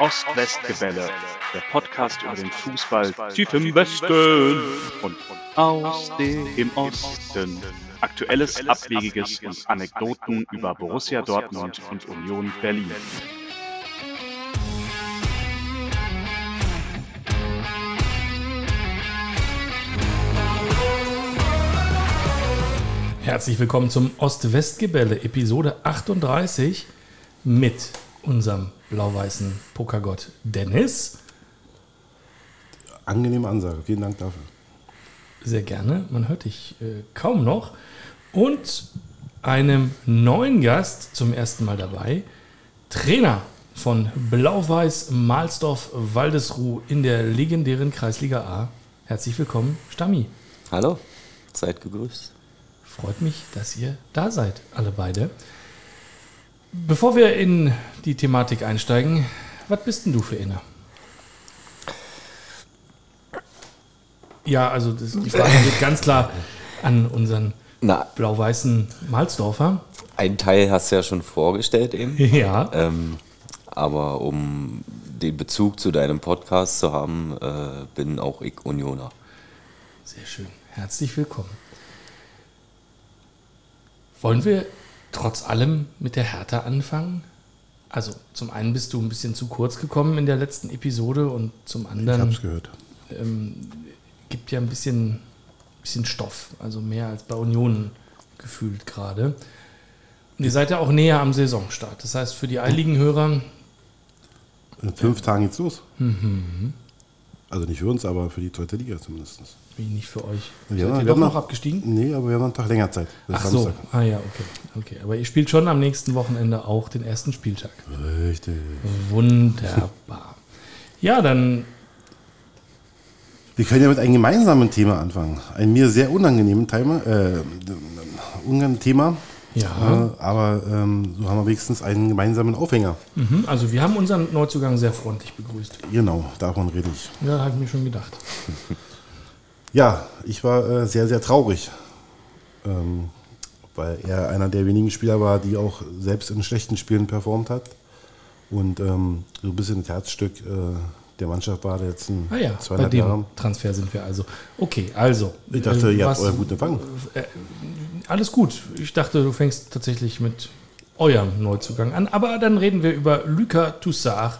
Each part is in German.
Ost-West-Gebälle, der Podcast über den Fußball tief im Westen und aus dem Osten. Aktuelles, Abwegiges und Anekdoten über Borussia Dortmund und Union Berlin. Herzlich willkommen zum Ost-West-Gebälle, Episode 38 mit unserem blau-weißen Pokergott Dennis. Angenehme Ansage, vielen Dank dafür. Sehr gerne, man hört dich äh, kaum noch. Und einem neuen Gast zum ersten Mal dabei, Trainer von Blau-Weiß Mahlsdorf Waldesruh in der legendären Kreisliga A. Herzlich willkommen, Stammi. Hallo, seid gegrüßt. Freut mich, dass ihr da seid, alle beide. Bevor wir in die Thematik einsteigen, was bist denn du für einer? Ja, also das, die Frage geht ganz klar an unseren blau-weißen Malzdorfer. einen Teil hast du ja schon vorgestellt eben. Ja, Ähm, aber um den Bezug zu deinem Podcast zu haben, äh, bin auch ich Unioner. sehr schön. Herzlich willkommen. Wollen wir trotz allem mit der Hertha anfangen? Also zum einen bist du ein bisschen zu kurz gekommen in der letzten Episode und zum Ich anderen hab's gehört. ähm, gibt ja ein bisschen, bisschen Stoff, also mehr als bei Union gefühlt gerade. Und ihr seid ja auch näher am Saisonstart. Das heißt, für die eiligen Hörer, In fünf Tagen geht's los. Mhm. Also nicht für uns, aber für die zweite Liga zumindest. Wie nicht für euch. Ja, Seid ihr wir doch haben noch abgestiegen? Nee, aber wir haben einen Tag länger Zeit. Ach so, ah ja, okay. okay. Aber ihr spielt schon am nächsten Wochenende auch den ersten Spieltag. Richtig. Wunderbar. Ja, dann Wir können ja mit einem gemeinsamen Thema anfangen. Ein mir sehr unangenehmen Thema. Äh, unangenehmes Thema. Ja. Äh, aber ähm, so haben wir wenigstens einen gemeinsamen Aufhänger. Mhm, also wir haben unseren Neuzugang sehr freundlich begrüßt. Genau, davon rede ich. Ja, habe ich mir schon gedacht. Ja, ich war äh, sehr, sehr traurig. Ähm, weil er einer der wenigen Spieler war, die auch selbst in schlechten Spielen performt hat. Und ähm, so ein bisschen das Herzstück äh, der Mannschaft war der letzten Ah ja, bei dem Jahre. Transfer sind wir also. Okay, also. Ich dachte, äh, ihr habt was- euer gut empfangen. Äh, alles gut. Ich dachte, du fängst tatsächlich mit eurem Neuzugang an. Aber dann reden wir über Luca Toussaint,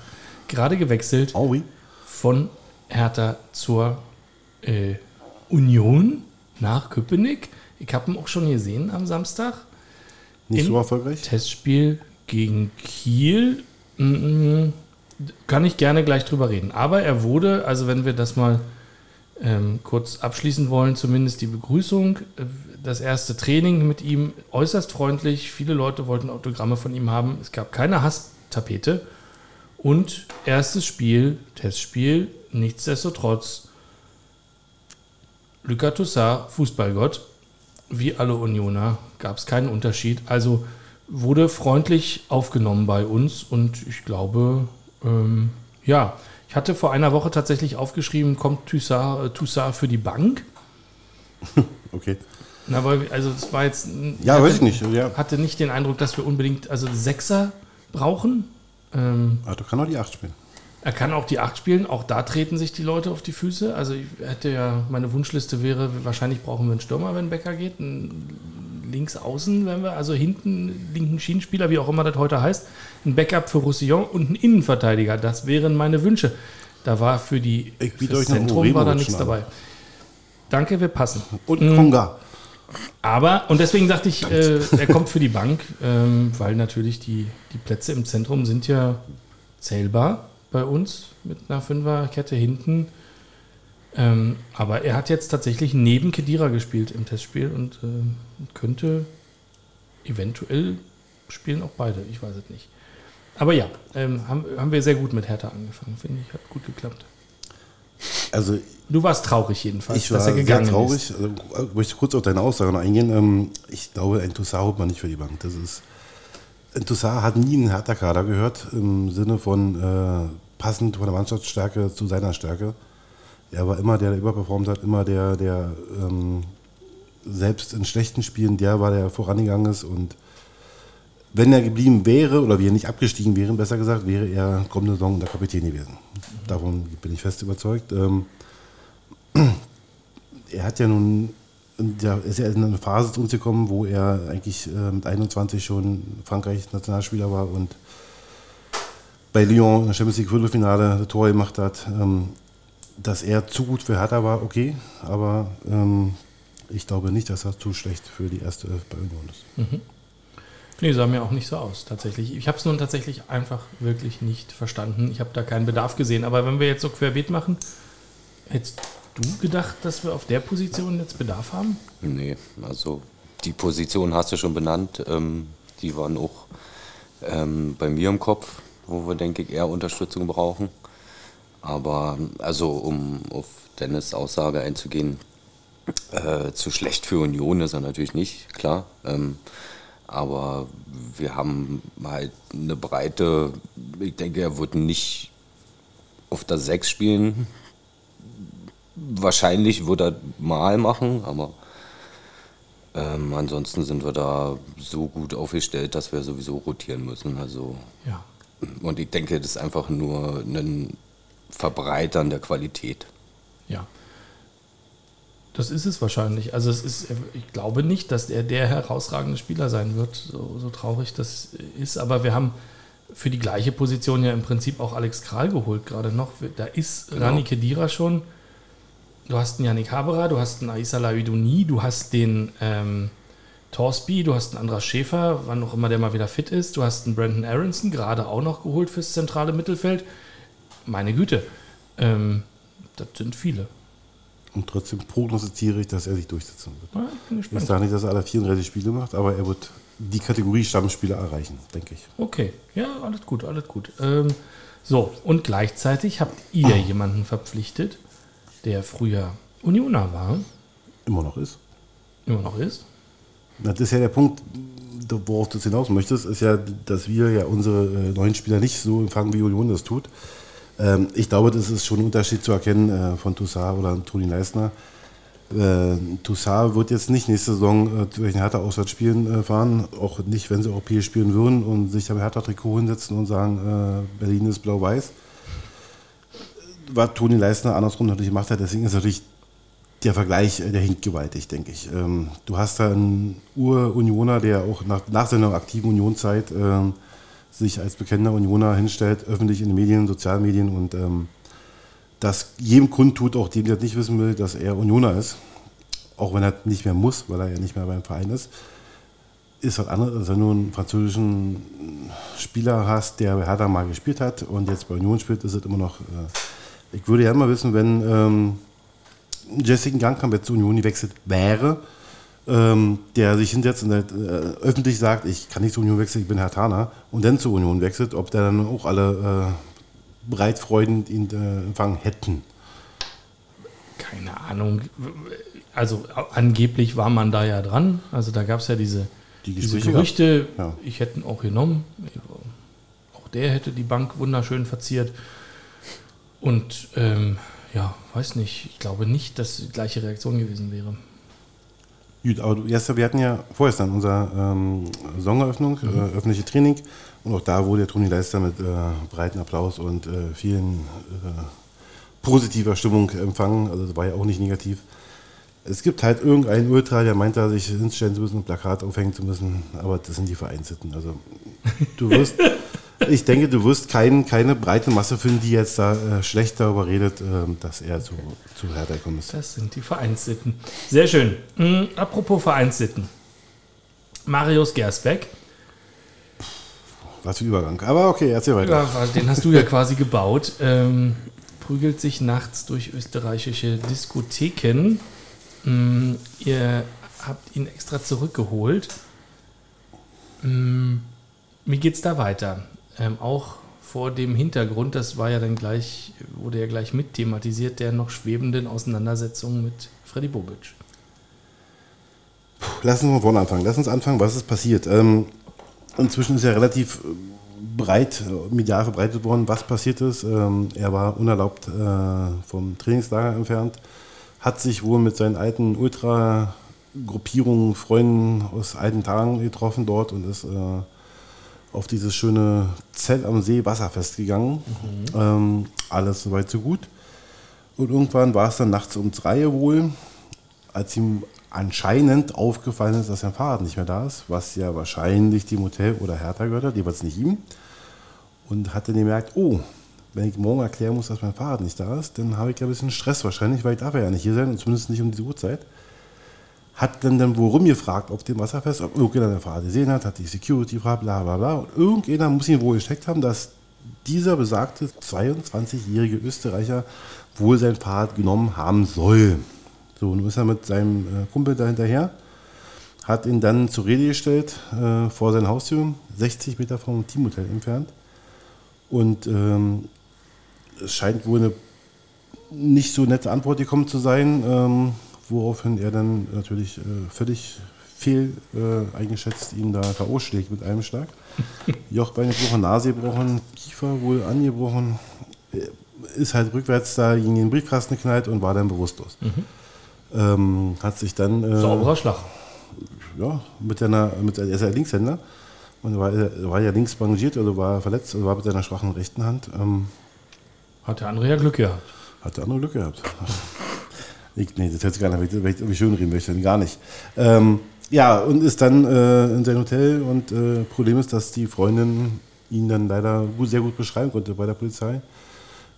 gerade gewechselt Oh oui. von Hertha zur äh, Union nach Köpenick. Ich habe ihn auch schon gesehen am Samstag. Nicht In- so erfolgreich. Testspiel gegen Kiel. Kann ich gerne gleich drüber reden. Aber er wurde, also wenn wir das mal ähm, kurz abschließen wollen, zumindest die Begrüßung, äh, das erste Training mit ihm äußerst freundlich. Viele Leute wollten Autogramme von ihm haben. Es gab keine Hasstapete. Und erstes Spiel, Testspiel, nichtsdestotrotz, Lucas Toussaint, Fußballgott, wie alle Unioner, gab es keinen Unterschied. Also wurde freundlich aufgenommen bei uns und ich glaube, ähm, ja, ich hatte vor einer Woche tatsächlich aufgeschrieben, kommt Toussaint, äh, Toussaint für die Bank. Okay. Na, weil, also es war jetzt. Ja, hatte, weiß ich nicht. Ja. Hatte nicht den Eindruck, dass wir unbedingt also Sechser brauchen. Ähm, Aber du kannst auch die 8 spielen. Er kann auch die Acht spielen, auch da treten sich die Leute auf die Füße. Also ich hätte ja, meine Wunschliste wäre, wahrscheinlich brauchen wir einen Stürmer, wenn Becker geht, einen links außen, wenn wir, also hinten linken Schienenspieler, wie auch immer das heute heißt, ein Backup für Roussillon und einen Innenverteidiger. Das wären meine Wünsche. Da war für die fürs Zentrum war da nichts an. dabei. Danke, wir passen. Und Mhm. Konga. Aber, und deswegen dachte ich, äh, er kommt für die Bank, ähm, weil natürlich die, die Plätze im Zentrum sind ja zählbar bei uns mit einer Fünferkette hinten. Ähm, aber er hat jetzt tatsächlich neben Kedira gespielt im Testspiel und ähm, könnte eventuell spielen auch beide, ich weiß es nicht. Aber ja, ähm, haben, haben wir sehr gut mit Hertha angefangen, finde ich, hat gut geklappt. Also Du warst traurig jedenfalls, ich war dass er sehr gegangen traurig. ist. Also, ich möchte kurz auf deine Aussage noch eingehen. Ähm, ich glaube, ein Toussaint holt man nicht für die Bank. Das ist, Toussaint hat nie einen Hertha-Kader gehört, im Sinne von äh, passend von der Mannschaftsstärke zu seiner Stärke. Er war immer der, der überperformt hat, immer der, der ähm, selbst in schlechten Spielen der war, der vorangegangen ist und wenn er geblieben wäre oder wir nicht abgestiegen wären, besser gesagt, wäre er kommende Saison der Kapitän gewesen. Davon bin ich fest überzeugt. Ähm, er hat ja nun, ja, ist ja in eine Phase zu uns gekommen, wo er eigentlich äh, mit 21 schon Frankreich Nationalspieler war und bei Lyon in der Champions League Viertelfinale das Tor gemacht hat. Ähm, dass er zu gut für Hertha war, okay, aber ähm, ich glaube nicht, dass er zu schlecht für die erste Elf bei Union ist. Mhm. Nee, sah mir auch nicht so aus, tatsächlich. Ich habe es nun tatsächlich einfach wirklich nicht verstanden. Ich habe da keinen Bedarf gesehen. Aber wenn wir jetzt so querbeet machen, hättest du gedacht, dass wir auf der Position jetzt Bedarf haben? Nee, also die Position hast du schon benannt. Ähm, die waren auch ähm, bei mir im Kopf, wo wir, denke ich, eher Unterstützung brauchen. Aber also um auf Dennis Aussage einzugehen, äh, zu schlecht für Union ist er natürlich nicht, klar. Ähm, aber wir haben halt eine Breite, ich denke, er wird nicht auf der 6 spielen. Wahrscheinlich wird er mal machen, aber ähm, ansonsten sind wir da so gut aufgestellt, dass wir sowieso rotieren müssen. Also, ja. Und ich denke, das ist einfach nur ein Verbreitern der Qualität. Ja. Das ist es wahrscheinlich. Also es ist, ich glaube nicht, dass er der herausragende Spieler sein wird, so, so traurig das ist. Aber wir haben für die gleiche Position ja im Prinzip auch Alex Kral geholt, gerade noch. Da ist genau. Rani Kedira schon. Du hast einen Yannick Haberer, du hast einen Aissa Laüduni, du hast den ähm, Torsby, du hast einen Andras Schäfer, wann auch immer der mal wieder fit ist. Du hast einen Brandon Aronson, gerade auch noch geholt fürs zentrale Mittelfeld meine Güte, ähm, das sind viele. Und trotzdem prognostiziere ich, dass er sich durchsetzen wird. Ja, ich, ich sage nicht, dass er alle 34 Spiele macht, aber er wird die Kategorie Stammspieler erreichen, denke ich. Okay, ja, alles gut, alles gut. Ähm, so, und gleichzeitig habt ihr jemanden verpflichtet, der früher Unioner war. Immer noch ist. Immer noch ist. Das ist ja der Punkt, worauf du hinaus möchtest, ist ja, dass wir ja unsere äh, neuen Spieler nicht so empfangen, wie Union das tut. Ähm, ich glaube, das ist schon ein Unterschied zu erkennen äh, von Toussaint oder Toni Leisner. Äh, Toussaint wird jetzt nicht nächste Saison zu welchen Hertha-Auswärtsspielen fahren, auch nicht, wenn sie europäisch spielen würden und sich am Hertha-Trikot hinsetzen und sagen, Berlin ist blau-weiß. Was Toni Leisner andersrum natürlich gemacht hat, deswegen ist natürlich der Vergleich, äh, der hinkt gewaltig, denke ich. Ähm, du hast da einen Ur-Unioner, der auch nach, nach seiner aktiven Unionszeit ähm, sich als bekennender Unioner hinstellt, öffentlich in den Medien, Sozialmedien und ähm, das jedem kundtut, auch dem, der nicht wissen will, dass er Unioner ist, auch wenn er nicht mehr muss, weil er ja nicht mehr beim Verein ist, ist was anderes, als wenn du einen französischen Spieler hast, der bei Hertha mal gespielt hat und jetzt bei Union spielt, ist es immer noch. Äh ich würde ja mal wissen, wenn ähm, Jessica Gangkamp jetzt zur Union gewechselt wäre, ähm, der sich hinsetzt und äh, öffentlich sagt, ich kann nicht zur Union wechseln, ich bin Herr Tana, und dann zur Union wechselt, ob der dann auch alle äh, breitfreudend ihn äh, empfangen hätten. Keine Ahnung. Also angeblich war man da ja dran. Also da gab es ja diese, die diese Gerüchte, ja. ich hätte ihn auch genommen. Auch der hätte die Bank wunderschön verziert. Und ähm, ja, weiß nicht, ich glaube nicht, dass die gleiche Reaktion gewesen wäre. Gut, aber du, wir hatten ja vorgestern unsere ähm, Saisoneröffnung, mhm. äh, öffentliche Training. Und auch da wurde der Toni Leister mit äh, breiten Applaus und äh, vielen äh, positiver Stimmung empfangen. Also das war ja auch nicht negativ. Es gibt halt irgendeinen Ultra, der meint da, sich hinstellen zu müssen, ein Plakat aufhängen zu müssen. Aber das sind die Vereinssitten. Also du wirst, ich denke, du wirst kein, keine breite Masse finden, die jetzt da äh, schlecht darüber redet, äh, dass er zu, zu Hertha gekommen ist. Das sind die Vereinssitten. Sehr schön. Mhm, apropos Vereinssitten. Marius Gersbeck. Was für ein Übergang. Aber okay, erzähl weiter. Ja, den hast du ja quasi gebaut. Ähm, prügelt sich nachts durch österreichische Diskotheken. Ähm, ihr habt ihn extra zurückgeholt. Ähm, wie geht's da weiter? Ähm, auch vor dem Hintergrund, das war ja dann gleich, wurde ja gleich mit thematisiert, der noch schwebenden Auseinandersetzung mit Freddy Bobic. Lass uns mal vorne anfangen. Lass uns anfangen, was ist passiert. Ähm, inzwischen ist ja relativ äh, breit, äh, medial verbreitet worden, was passiert ist. Ähm, er war unerlaubt äh, vom Trainingslager entfernt, hat sich wohl mit seinen alten Ultra-Gruppierungen, Freunden aus alten Tagen getroffen dort und ist äh, auf dieses schöne Zelt am See Wasserfest gegangen. Ähm, alles soweit so gut. Und irgendwann war es dann nachts um drei wohl, als ihm anscheinend aufgefallen ist, dass sein Fahrrad nicht mehr da ist, was ja wahrscheinlich dem Hotel oder Hertha gehört hat, jeweils nicht ihm. Und hat dann gemerkt, oh, wenn ich morgen erklären muss, dass mein Fahrrad nicht da ist, dann habe ich ja ein bisschen Stress wahrscheinlich, weil ich darf ja nicht hier sein und zumindest nicht um diese Uhrzeit. Hat dann, dann worum gefragt, ob dem Wasserfest, ob irgendjemand den Fahrrad gesehen hat, hat die Security gefragt, bla bla bla. Und irgendjemand muss ihn wohl gesteckt haben, dass dieser besagte 22-jährige Österreicher wohl sein Fahrrad genommen haben soll. So, nun ist er mit seinem äh, Kumpel da hinterher, hat ihn dann zur Rede gestellt äh, vor sein Haustür, 60 Meter vom Teamhotel entfernt. Und ähm, es scheint wohl eine nicht so nette Antwort gekommen zu sein, ähm, woraufhin er dann natürlich äh, völlig fehl äh, eingeschätzt ihn da K.O. schlägt mit einem Schlag. Jochbein gebrochen, Nase gebrochen, Kiefer wohl angebrochen. Äh, Ist halt rückwärts da gegen den Briefkasten geknallt und war dann bewusstlos. Ähm, hat sich dann äh, Sauberer Schlag. ja, mit seiner, mit, er ist ja Linkshänder und er war, war ja links bandagiert, also war verletzt, also war mit seiner schwachen rechten Hand. Ähm, Hat der andere ja Glück gehabt. hat der andere Glück gehabt. Ich, nee, das hört sich gar nicht, wenn ich irgendwie schön reden möchte, gar nicht. Ähm, ja, und ist dann äh, in sein Hotel und äh, Problem ist, dass die Freundin ihn dann leider gut, sehr gut beschreiben konnte bei der Polizei,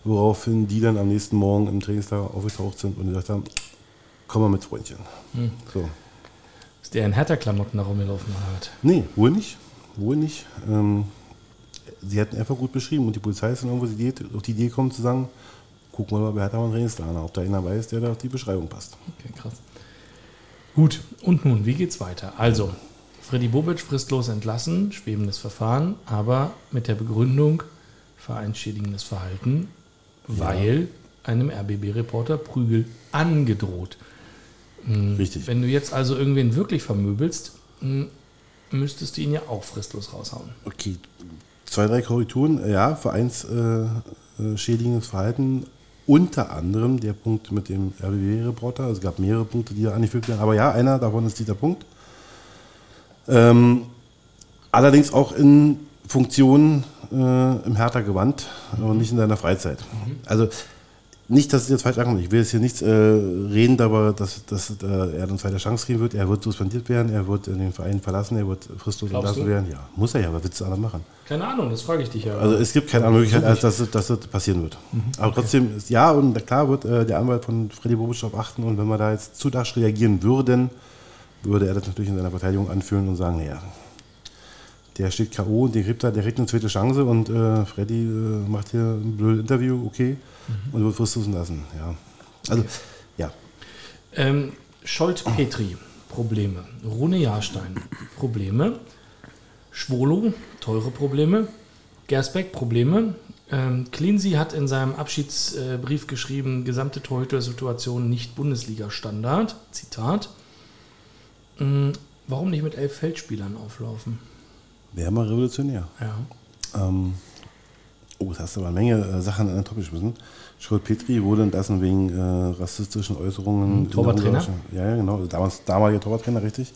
woraufhin die dann am nächsten Morgen im Trainingslager aufgetaucht sind und gesagt haben, komm mal mit Freundchen. So. Ist der in Hertha-Klamotten da rumgelaufen hat? Nee, wohl nicht. Wohl nicht. Ähm, sie hatten einfach gut beschrieben und die Polizei ist dann irgendwo auf die Idee gekommen zu sagen, gucken wir mal, wer hat da einen Trainingslager, ob da einer weiß, der da auf die Beschreibung passt. Okay, krass. Gut, und nun, wie geht's weiter? Also, Freddy Bobic fristlos entlassen, schwebendes Verfahren, aber mit der Begründung vereinsschädigendes Verhalten, weil einem RBB-Reporter Prügel angedroht. Richtig. Wenn du jetzt also irgendwen wirklich vermöbelst, m, müsstest du ihn ja auch fristlos raushauen. Okay, zwei, drei Korrekturen. Ja, vereinsschädigendes schädigendes Verhalten. Unter anderem der Punkt mit dem RBB-Reporter. Also es gab mehrere Punkte, die da angefügt werden. Aber ja, einer davon ist dieser Punkt. Ähm, allerdings auch in Funktion äh, im Hertha-Gewand und nicht in seiner Freizeit. Also nicht, dass es jetzt falsch ankommt. Ich will jetzt hier nichts äh, reden, aber dass, dass äh, er eine zweite Chance kriegen wird. Er wird suspendiert werden, er wird den Verein verlassen, er wird fristlos entlassen werden. Ja, muss er ja, was willst du andere machen? Keine Ahnung, das frage ich dich ja. Also es gibt keine andere Möglichkeit, als dass, dass das passieren wird. Aber trotzdem, ist, ja, und klar wird äh, der Anwalt von Freddy Bobic darauf achten und wenn wir da jetzt zu rasch reagieren würden, würde er das natürlich in seiner Verteidigung anführen und sagen, naja, der steht K.O., der kriegt, da- der kriegt eine zweite Chance und äh, Freddy äh, macht hier ein blödes Interview, okay, und wird fristlos lassen. Ja. Also, ja. Ähm, Scholt-Petri, Probleme. Rune Jahrstein, Probleme. Schwolo, teure Probleme. Gersbeck, Probleme. Ähm, Cleansey hat in seinem Abschiedsbrief geschrieben, gesamte Torhüter-Situation nicht Bundesliga-Standard. Zitat. Mm, Warum nicht mit elf Feldspielern auflaufen? Wäre mal revolutionär. Ja. Ähm, oh, jetzt hast du aber eine Menge äh, Sachen an den Topf geschmissen. Schroth Petri wurde entlassen wegen äh, rassistischen Äußerungen. der Torwarttrainer? Ja, ja, genau. Also damals, damaliger Torwarttrainer, richtig.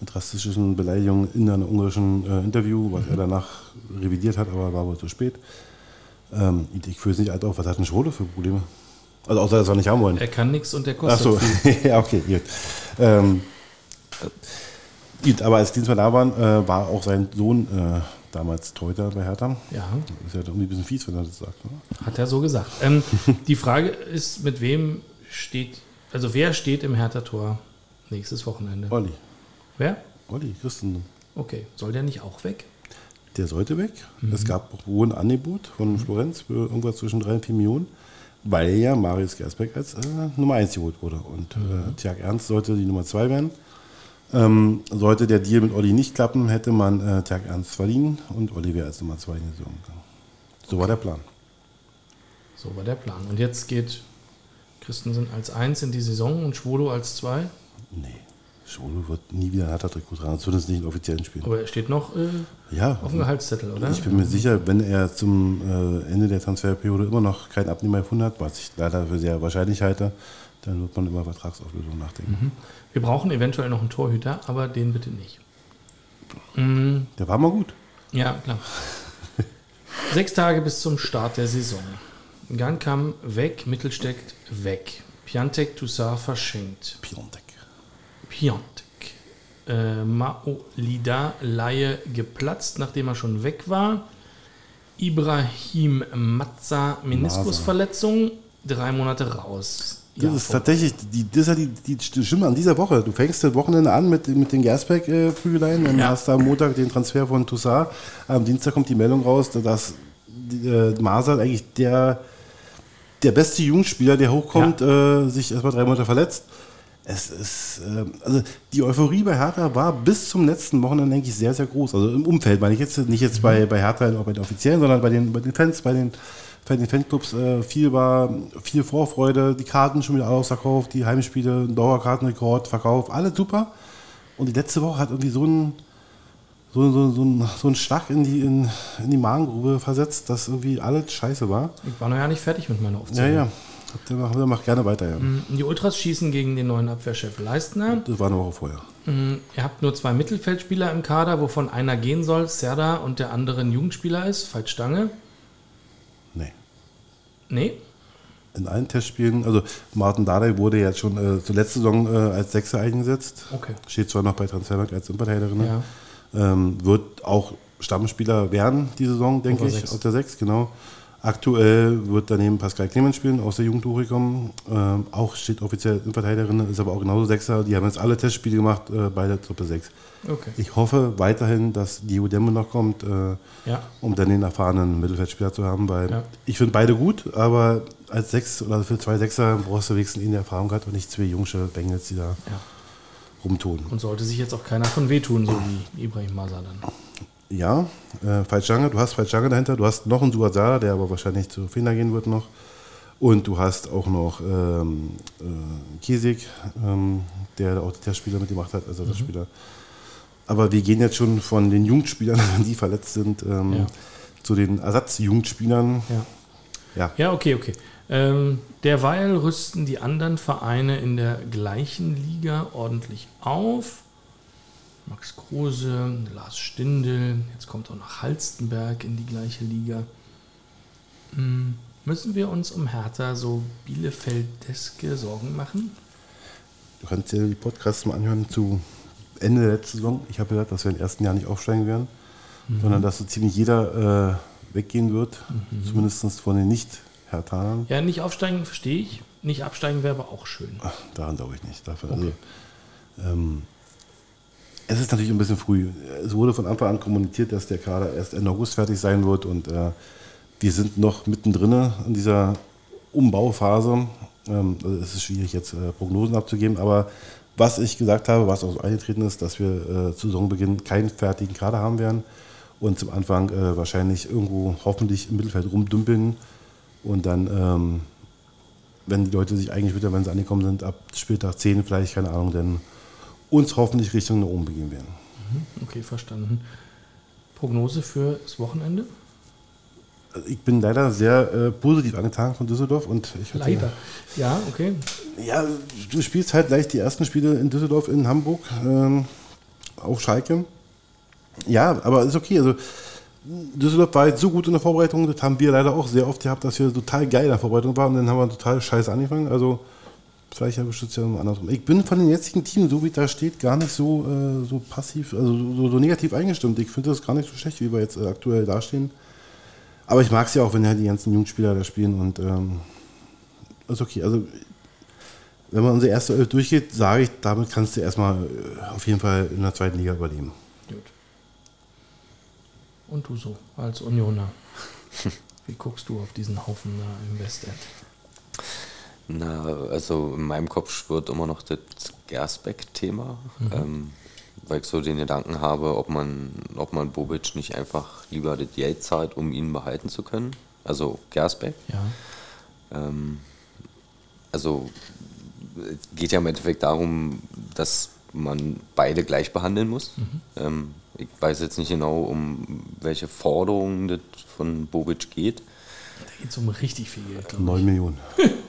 Mit rassistischen Beleidigungen in einem ungarischen äh, Interview, was er danach revidiert hat, aber war wohl zu spät. Ähm, ich fühle es nicht alt auf. Was hat ein Schwole für Probleme? Also außer, dass wir nicht haben wollen. Er kann nichts und der Ach kostet so, viel. ja, okay, gut. Ähm, äh, gut, aber als die zwei da waren, äh, war auch sein Sohn äh, damals Torhüter bei Hertha. Ja, Ist ja doch irgendwie ein bisschen fies, wenn er das sagt. Ne? hat er so gesagt. Ähm, die Frage ist, mit wem steht, also wer steht im Hertha-Tor nächstes Wochenende? Olli. Wer? Olli, Christen. Okay, soll der nicht auch weg? Der sollte weg. Es gab wohl ein Angebot von Florenz für irgendwas zwischen 3 und 4 Millionen, weil ja Marius Gersbeck als äh, Nummer 1 geholt wurde. Und äh, Tjag Ernst sollte die Nummer 2 werden. Ähm, sollte der Deal mit Olli nicht klappen, hätte man äh, Tjag Ernst verliehen und Olli wäre als Nummer 2 in die Saison gegangen. So war der Plan. So war der Plan. Und jetzt geht Christensen als 1 in die Saison und Schwolo als 2. Nee, Schwolo wird nie wieder ein harter Trikot tragen, zumindest nicht in offiziellen Spielen. Aber er steht noch äh, Ja, auf dem Gehaltszettel, oder? Ich bin mir sicher, wenn er zum äh, Ende der Transferperiode immer noch keinen Abnehmer gefunden hat, was ich leider für sehr wahrscheinlich halte, dann wird man über Vertragsauflösung nachdenken. Wir brauchen eventuell noch einen Torhüter, aber den bitte nicht. Mm, Der war mal gut. Ja, klar. Sechs Tage bis zum Start der Saison. Gankam weg, Mittelstedt weg. Piantek Toussaint verschenkt. Piontek. Piontek. Äh, Maolida Laie geplatzt, nachdem er schon weg war. Ibrahim Matza Meniskusverletzung, drei Monate raus. Das ist tatsächlich, die, das ist ja die, die, die Stimme an dieser Woche. Du fängst das Wochenende an mit, mit den Gersbeck-Prügeleien, dann Ja. hast du am Montag den Transfer von Toussaint, am Dienstag kommt die Meldung raus, dass äh, Masal eigentlich der, der beste Jugendspieler, der hochkommt, äh, sich erstmal drei Monate verletzt. Es ist, äh, also die Euphorie bei Hertha war bis zum letzten Wochenende, denke ich, sehr, sehr groß. Also im Umfeld, meine ich jetzt nicht jetzt bei, bei Hertha, auch bei den Offiziellen, sondern bei den, bei den Fans, bei den, bei den Fanclubs. Äh, viel war, viel Vorfreude, die Karten schon wieder ausverkauft, die Heimspiele, Dauerkartenrekord, Verkauf, alles super. Und die letzte Woche hat irgendwie so ein, so, so, so, ein, so ein Schlag in die, in, in die Magengrube versetzt, dass irgendwie alles scheiße war. Ich war noch ja nicht fertig mit meiner Ja, Aufzählung. ja. Ihr- Habt ihr macht gerne weiter, ja. Die Ultras schießen gegen den neuen Abwehrchef Leistner. Das war eine Woche vorher. Mm, Ihr habt nur zwei Mittelfeldspieler im Kader, wovon einer gehen soll, Serda, und der andere ein Jugendspieler ist, Veit Stange. Nee. Nee, In allen Testspielen, also Martin Dardai wurde jetzt schon äh, zur letzten Saison äh, als Sechser eingesetzt. Okay. Steht zwar noch bei Transfermarkt als Innenverteidiger. Ja. Ähm, wird auch Stammspieler werden die Saison, denke ich, Sechs. auf der 6, genau. Aktuell wird daneben Pascal Clemens spielen, aus der Jugend hochgekommen. Ähm, auch steht offiziell Innenverteidigerin, ist aber auch genauso Sechser. Die haben jetzt alle Testspiele gemacht, äh, beide Truppe 6. okay. Ich hoffe weiterhin, dass Dio Demme noch kommt, äh, Ja. um dann den erfahrenen Mittelfeldspieler zu haben, weil Ja. ich finde beide gut, aber als Sechs oder für zwei Sechser brauchst du wenigstens ihn der Erfahrung hat und nicht zwei jungsche Bengels, die da Ja. rumtun. Und sollte sich jetzt auch keiner von wehtun, so wie Ibrahim Masa dann. Ja, äh, Falschange, du hast Falschange dahinter, du hast noch einen Duazar, der aber wahrscheinlich zu Fehler gehen wird noch. Und du hast auch noch ähm, äh, Kiesig, ähm, der auch die Testspieler mitgemacht hat, also das Spieler. Aber wir gehen jetzt schon von den Jugendspielern, die verletzt sind, ähm, Ja. zu den Ersatzjugendspielern. Ja. Ja, Ja, okay, okay. Ähm, derweil rüsten die anderen Vereine in der gleichen Liga ordentlich auf. Max Kruse, Lars Stindl, jetzt kommt auch noch Halstenberg in die gleiche Liga. Hm, müssen wir uns um Hertha so Bielefeldeske Sorgen machen? du kannst dir die Podcasts mal anhören zu Ende der letzten Saison. Ich habe gesagt, dass wir im ersten Jahr nicht aufsteigen werden, sondern dass so ziemlich jeder äh, weggehen wird, zumindest von den Nicht-Hertanern. Ja, nicht aufsteigen verstehe ich. Nicht absteigen wäre aber auch schön. Ach, daran glaube ich nicht. Dafür, also, ähm, es ist natürlich ein bisschen früh. Es wurde von Anfang an kommuniziert, dass der Kader erst Ende August fertig sein wird und äh, wir sind noch mittendrin in dieser Umbauphase. Ähm, also es ist schwierig jetzt äh, Prognosen abzugeben, aber was ich gesagt habe, was auch so eingetreten ist, dass wir äh, zu Saisonbeginn keinen fertigen Kader haben werden und zum Anfang äh, wahrscheinlich irgendwo hoffentlich im Mittelfeld rumdümpeln und dann ähm, wenn die Leute sich eigentlich wieder, wenn sie angekommen sind, ab Spieltag 10 vielleicht, keine Ahnung, dann uns hoffentlich Richtung nach oben begeben werden. Okay, verstanden. Prognose für das Wochenende? Also Ich bin leider sehr äh, positiv angetan von Düsseldorf und ich hatte- Leider. Ja, okay. Ja, du spielst halt gleich die ersten Spiele in Düsseldorf, in Hamburg, ähm, auf Schalke. Ja, aber ist okay. Also Düsseldorf war jetzt so gut in der Vorbereitung, das haben wir leider auch sehr oft gehabt, dass wir total geil in der Vorbereitung waren und dann haben wir total scheiße angefangen. Also vielleicht habe ich es ja andersrum. Ich bin von den jetzigen Teams, so wie da steht, gar nicht so, äh, so passiv, also so, so negativ eingestimmt. Ich finde das gar nicht so schlecht, wie wir jetzt äh, aktuell dastehen. Aber ich mag es ja auch, wenn halt die ganzen Jugendspieler da spielen und ähm, ist okay. Also wenn man unsere erste Elf durchgeht, sage ich, damit kannst du erstmal äh, auf jeden Fall in der zweiten Liga überleben. Gut. Und du so, als Unioner. Wie guckst du auf diesen Haufen da im Westend? Na, also in meinem Kopf schwirrt immer noch das Gersbeck-Thema, ähm, weil ich so den Gedanken habe, ob man, ob man Bobic nicht einfach lieber das Geld zahlt, um ihn behalten zu können. Also Gersbeck. Ja. Ähm, also es geht ja im Endeffekt darum, dass man beide gleich behandeln muss. Ähm, ich weiß jetzt nicht genau, um welche Forderungen das von Bobic geht. Da geht es um richtig viel Geld, glaube 9 Millionen.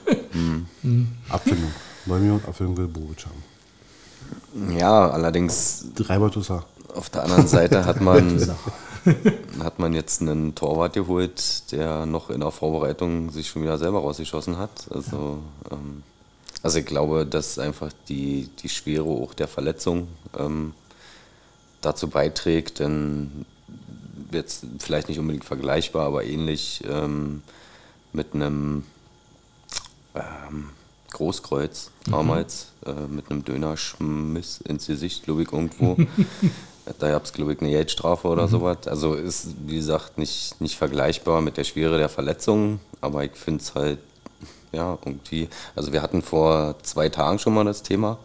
Abfindung. 9 Millionen Abfindung will Bobic haben. Ja, allerdings Dreimal Toussaint. auf der anderen Seite hat man, hat man jetzt einen Torwart geholt, der noch in der Vorbereitung sich schon wieder selber rausgeschossen hat. Also, ähm, also ich glaube, dass einfach die, die Schwere auch der Verletzung ähm, dazu beiträgt, denn jetzt vielleicht nicht unbedingt vergleichbar, aber ähnlich ähm, mit einem ähm, Großkreuz damals, äh, mit einem Dönerschmiss ins Gesicht, glaube ich, irgendwo. da gab es, glaube ich, eine Geldstrafe oder sowas. Also ist, wie gesagt, nicht, nicht vergleichbar mit der Schwere der Verletzung, aber ich finde es halt, ja, irgendwie. Also, wir hatten vor zwei Tagen schon mal das Thema,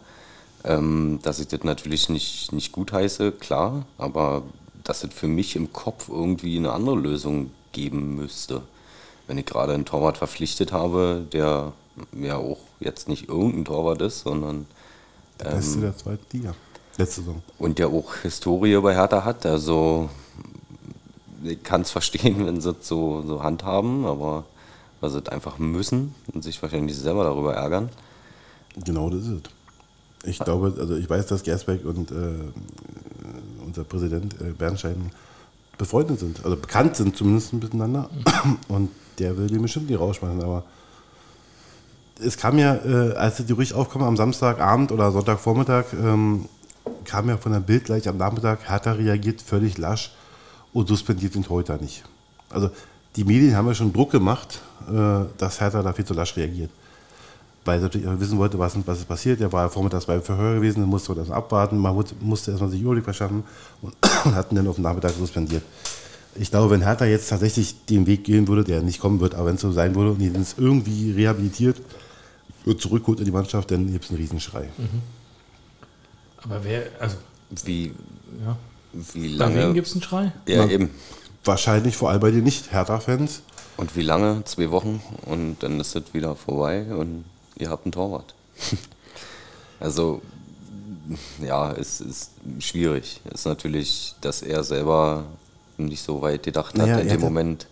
ähm, dass ich das natürlich nicht, nicht gut heiße, klar, aber dass es für mich im Kopf irgendwie eine andere Lösung geben müsste. Wenn ich gerade einen Torwart verpflichtet habe, der ja auch jetzt nicht irgendein Torwart ist, sondern Der Beste der zweiten Liga. Letzte Saison. und der auch Historie bei Hertha hat. Also ich kann es verstehen, wenn sie es so, so handhaben, aber weil sie es einfach müssen und sich wahrscheinlich selber darüber ärgern. Genau das ist es. Ich glaube, also ich weiß, dass Gersbeck und äh, unser Präsident äh, Bernstein befreundet sind, also bekannt sind zumindest miteinander. Und der will den bestimmt nicht rausschmeißen, aber es kam ja, äh, als die Gerüchte aufkommen am Samstagabend oder Sonntagvormittag, ähm, kam ja von der Bild gleich am Nachmittag, Hertha reagiert völlig lasch und suspendiert den Torhüter nicht. Also die Medien haben ja schon Druck gemacht, äh, dass Hertha da viel zu lasch reagiert. Weil sie natürlich wissen wollte, was, was ist passiert. Er war ja vormittags beim Verhör gewesen, dann musste man das abwarten. Man mu- musste erstmal sich Überblick verschaffen und, und hatten dann auf den Nachmittag suspendiert. Ich glaube, wenn Hertha jetzt tatsächlich den Weg gehen würde, der nicht kommen wird, aber wenn es so sein würde und ihn jetzt irgendwie rehabilitiert und zurückholt in die Mannschaft, dann gibt es einen Riesenschrei. Aber wer, also, Wie, ja. wie Bei wem lange. gibt es einen Schrei? Ja, eben. Wahrscheinlich vor allem bei den Nicht-Hertha-Fans. Und wie lange? Zwei Wochen und dann ist es wieder vorbei und ihr habt einen Torwart. also, ja, es ist schwierig. Es ist natürlich, dass er selber nicht so weit gedacht hat Naja, in dem Moment.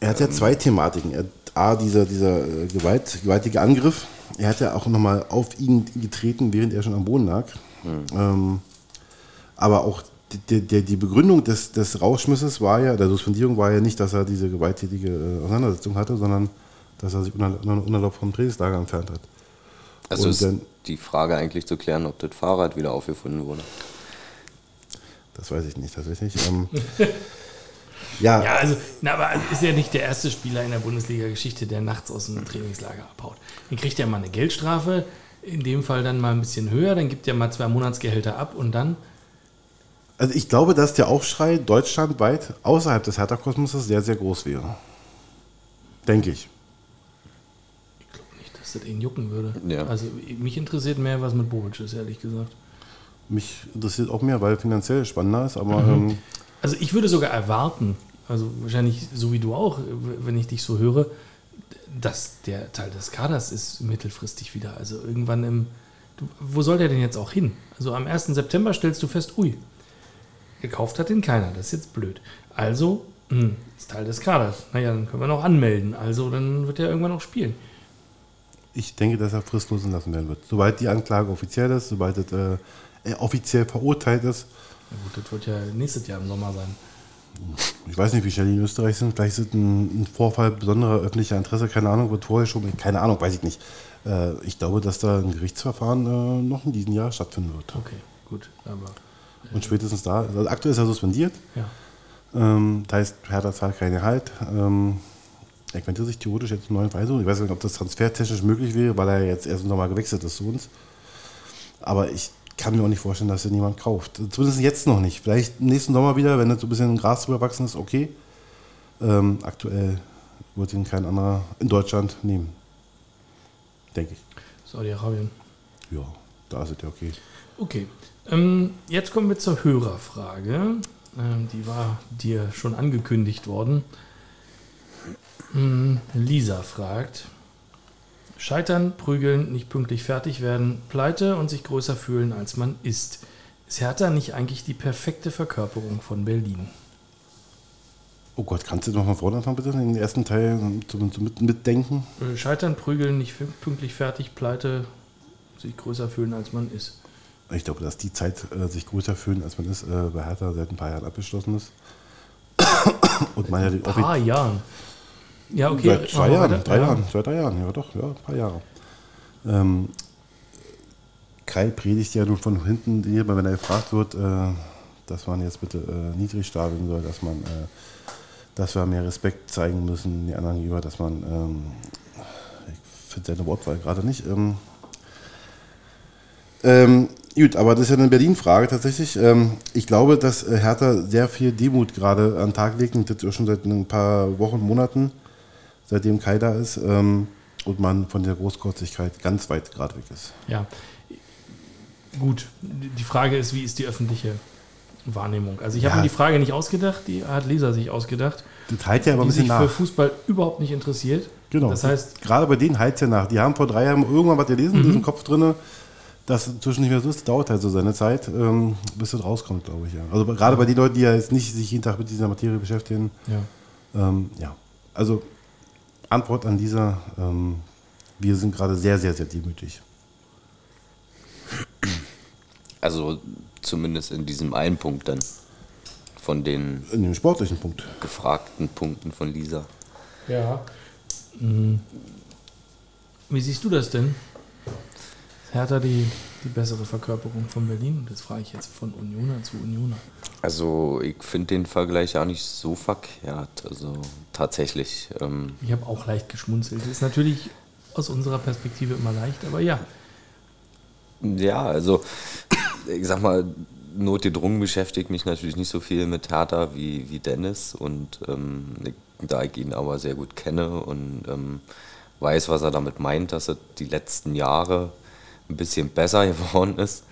Er hat ja zwei Thematiken. Er A, dieser, dieser äh, Gewalt, gewaltige Angriff. Er hat ja auch nochmal auf ihn getreten, während er schon am Boden lag. Ähm, aber auch die, die, die Begründung des, des Rausschmisses war ja, der Suspendierung war ja nicht, dass er diese gewalttätige äh, Auseinandersetzung hatte, sondern dass er sich unerla- unerlaubt vom Trainingslager entfernt hat. Also Und ist dann- die Frage eigentlich zu klären, ob das Fahrrad wieder aufgefunden wurde. Das weiß ich nicht tatsächlich. Ja, Ja, also, na, aber ist ja nicht der erste Spieler in der Bundesliga-Geschichte, der nachts aus dem Trainingslager abhaut. Dann kriegt er mal eine Geldstrafe, in dem Fall dann mal ein bisschen höher, dann gibt er mal zwei Monatsgehälter ab und dann, also ich glaube, dass der Aufschrei deutschlandweit außerhalb des Hertha-Kosmoses sehr, sehr groß wäre. Denke ich. ich glaube nicht, dass das ihn jucken würde. Ja. Also mich interessiert mehr, was mit Bobic ist, ehrlich gesagt. Mich interessiert auch mehr, weil finanziell spannender ist, aber Mhm. ähm, Also ich würde sogar erwarten, also wahrscheinlich so wie du auch, wenn ich dich so höre, dass der Teil des Kaders ist mittelfristig wieder. Also irgendwann im. Wo soll der denn jetzt auch hin? Also am 1. September stellst du fest, ui, gekauft hat den keiner, das ist jetzt blöd. Also, hm, ist Teil des Kaders. Naja, dann können wir noch anmelden. Also dann wird er irgendwann noch spielen. ich denke, dass er fristlos entlassen werden wird. Sobald die Anklage offiziell ist, sobald es äh, er offiziell verurteilt ist, Na gut, das wird ja nächstes Jahr im Sommer sein. ich weiß nicht, wie schnell die in Österreich sind, vielleicht ist es ein, ein Vorfall besonderer öffentlicher Interesse, keine Ahnung, wird vorher schon, keine Ahnung, weiß ich nicht. Äh, ich glaube, dass da ein Gerichtsverfahren äh, noch in diesem Jahr stattfinden wird. Okay, gut. Aber Und spätestens da, also aktuell ist er suspendiert, ja. ähm, das heißt, Hertha zahlt keinen Halt. Ähm, er könnte sich theoretisch jetzt einen neuen Verein suchen. Ich weiß nicht, ob das transfertechnisch möglich wäre, weil er jetzt erst Sommer gewechselt ist zu uns. Aber ich kann mir auch nicht vorstellen, dass er niemand kauft. Zumindest jetzt noch nicht. Vielleicht nächsten Sommer wieder, wenn jetzt so ein bisschen Gras drüber wachsen ist, okay. Ähm, aktuell wird ihn kein anderer in Deutschland nehmen. Denke ich. Saudi-Arabien. Ja, da ist es ja okay. Okay, ähm, jetzt kommen wir zur Hörerfrage. Ähm, die war dir schon angekündigt worden. Hm, Lisa fragt: Scheitern, prügeln, nicht pünktlich fertig werden, pleite und sich größer fühlen, als man ist. Ist Hertha nicht eigentlich die perfekte Verkörperung von Berlin? Oh Gott, kannst du noch mal vorne anfangen, bitte? Den ersten Teil zum, zum mit, mitdenken? Äh, Scheitern, prügeln, nicht pünktlich fertig, pleite, sich größer fühlen, als man ist. Ich glaube, dass die Zeit, äh, sich größer fühlen, als man ist, äh, bei Hertha seit ein paar Jahren abgeschlossen ist. Und man ja paar Jahren. Ja, okay. Seit zwei Jahren, weiter. drei Ja. Jahren, seit drei Jahren, ja doch, ja, ein paar Jahre. Ähm, Kai predigt ja nun von hinten, immer wenn er gefragt wird, äh, dass man jetzt bitte äh, niedrig stapeln soll, dass man, äh, dass wir mehr Respekt zeigen müssen den anderen gegenüber, dass man, ähm, ich finde seine Wortwahl gerade nicht. Ähm, ähm, gut, aber das ist ja eine Berlin-Frage tatsächlich. Ähm, ich glaube, dass äh, Hertha sehr viel Demut gerade an den Tag legt und das auch schon seit ein paar Wochen, Monaten, seitdem Kai da ist ähm, und man von der Großkotzigkeit ganz weit gerade weg ist. Ja. Gut, die Frage ist, wie ist die öffentliche Wahrnehmung? Also ich habe Ja. mir die Frage nicht ausgedacht, die hat Lisa sich ausgedacht, Das heilt ja aber ein die sich bisschen für nach. Fußball überhaupt nicht interessiert. Genau. Das heißt, gerade bei denen heilt es ja nach. Die haben vor drei Jahren irgendwann was gelesen, Mhm. in diesem Kopf drin, dass inzwischen nicht mehr so ist. Das dauert halt so seine Zeit, ähm, bis das rauskommt, glaube ich. Ja. Also gerade bei den Leuten, die ja jetzt nicht sich jeden Tag mit dieser Materie beschäftigen. ja. Ähm, ja, also Antwort an dieser, ähm, wir sind gerade sehr, sehr, sehr demütig. Also zumindest in diesem einen Punkt dann von den In dem sportlichen Punkt. gefragten Punkten von Lisa. Ja. Mhm. Wie siehst du das denn? Hertha die, die bessere Verkörperung von Berlin? Das frage ich jetzt von Unioner zu Unioner. Also ich finde den Vergleich ja nicht so verkehrt. Also tatsächlich. Ähm, Ich habe auch leicht geschmunzelt. Das ist natürlich aus unserer Perspektive immer leicht, aber ja. Ja, also ich sag mal, notgedrungen beschäftigt mich natürlich nicht so viel mit Hertha wie, wie Dennis und ähm, da ich ihn aber sehr gut kenne und ähm, weiß, was er damit meint, dass er die letzten Jahre ein bisschen besser geworden ist,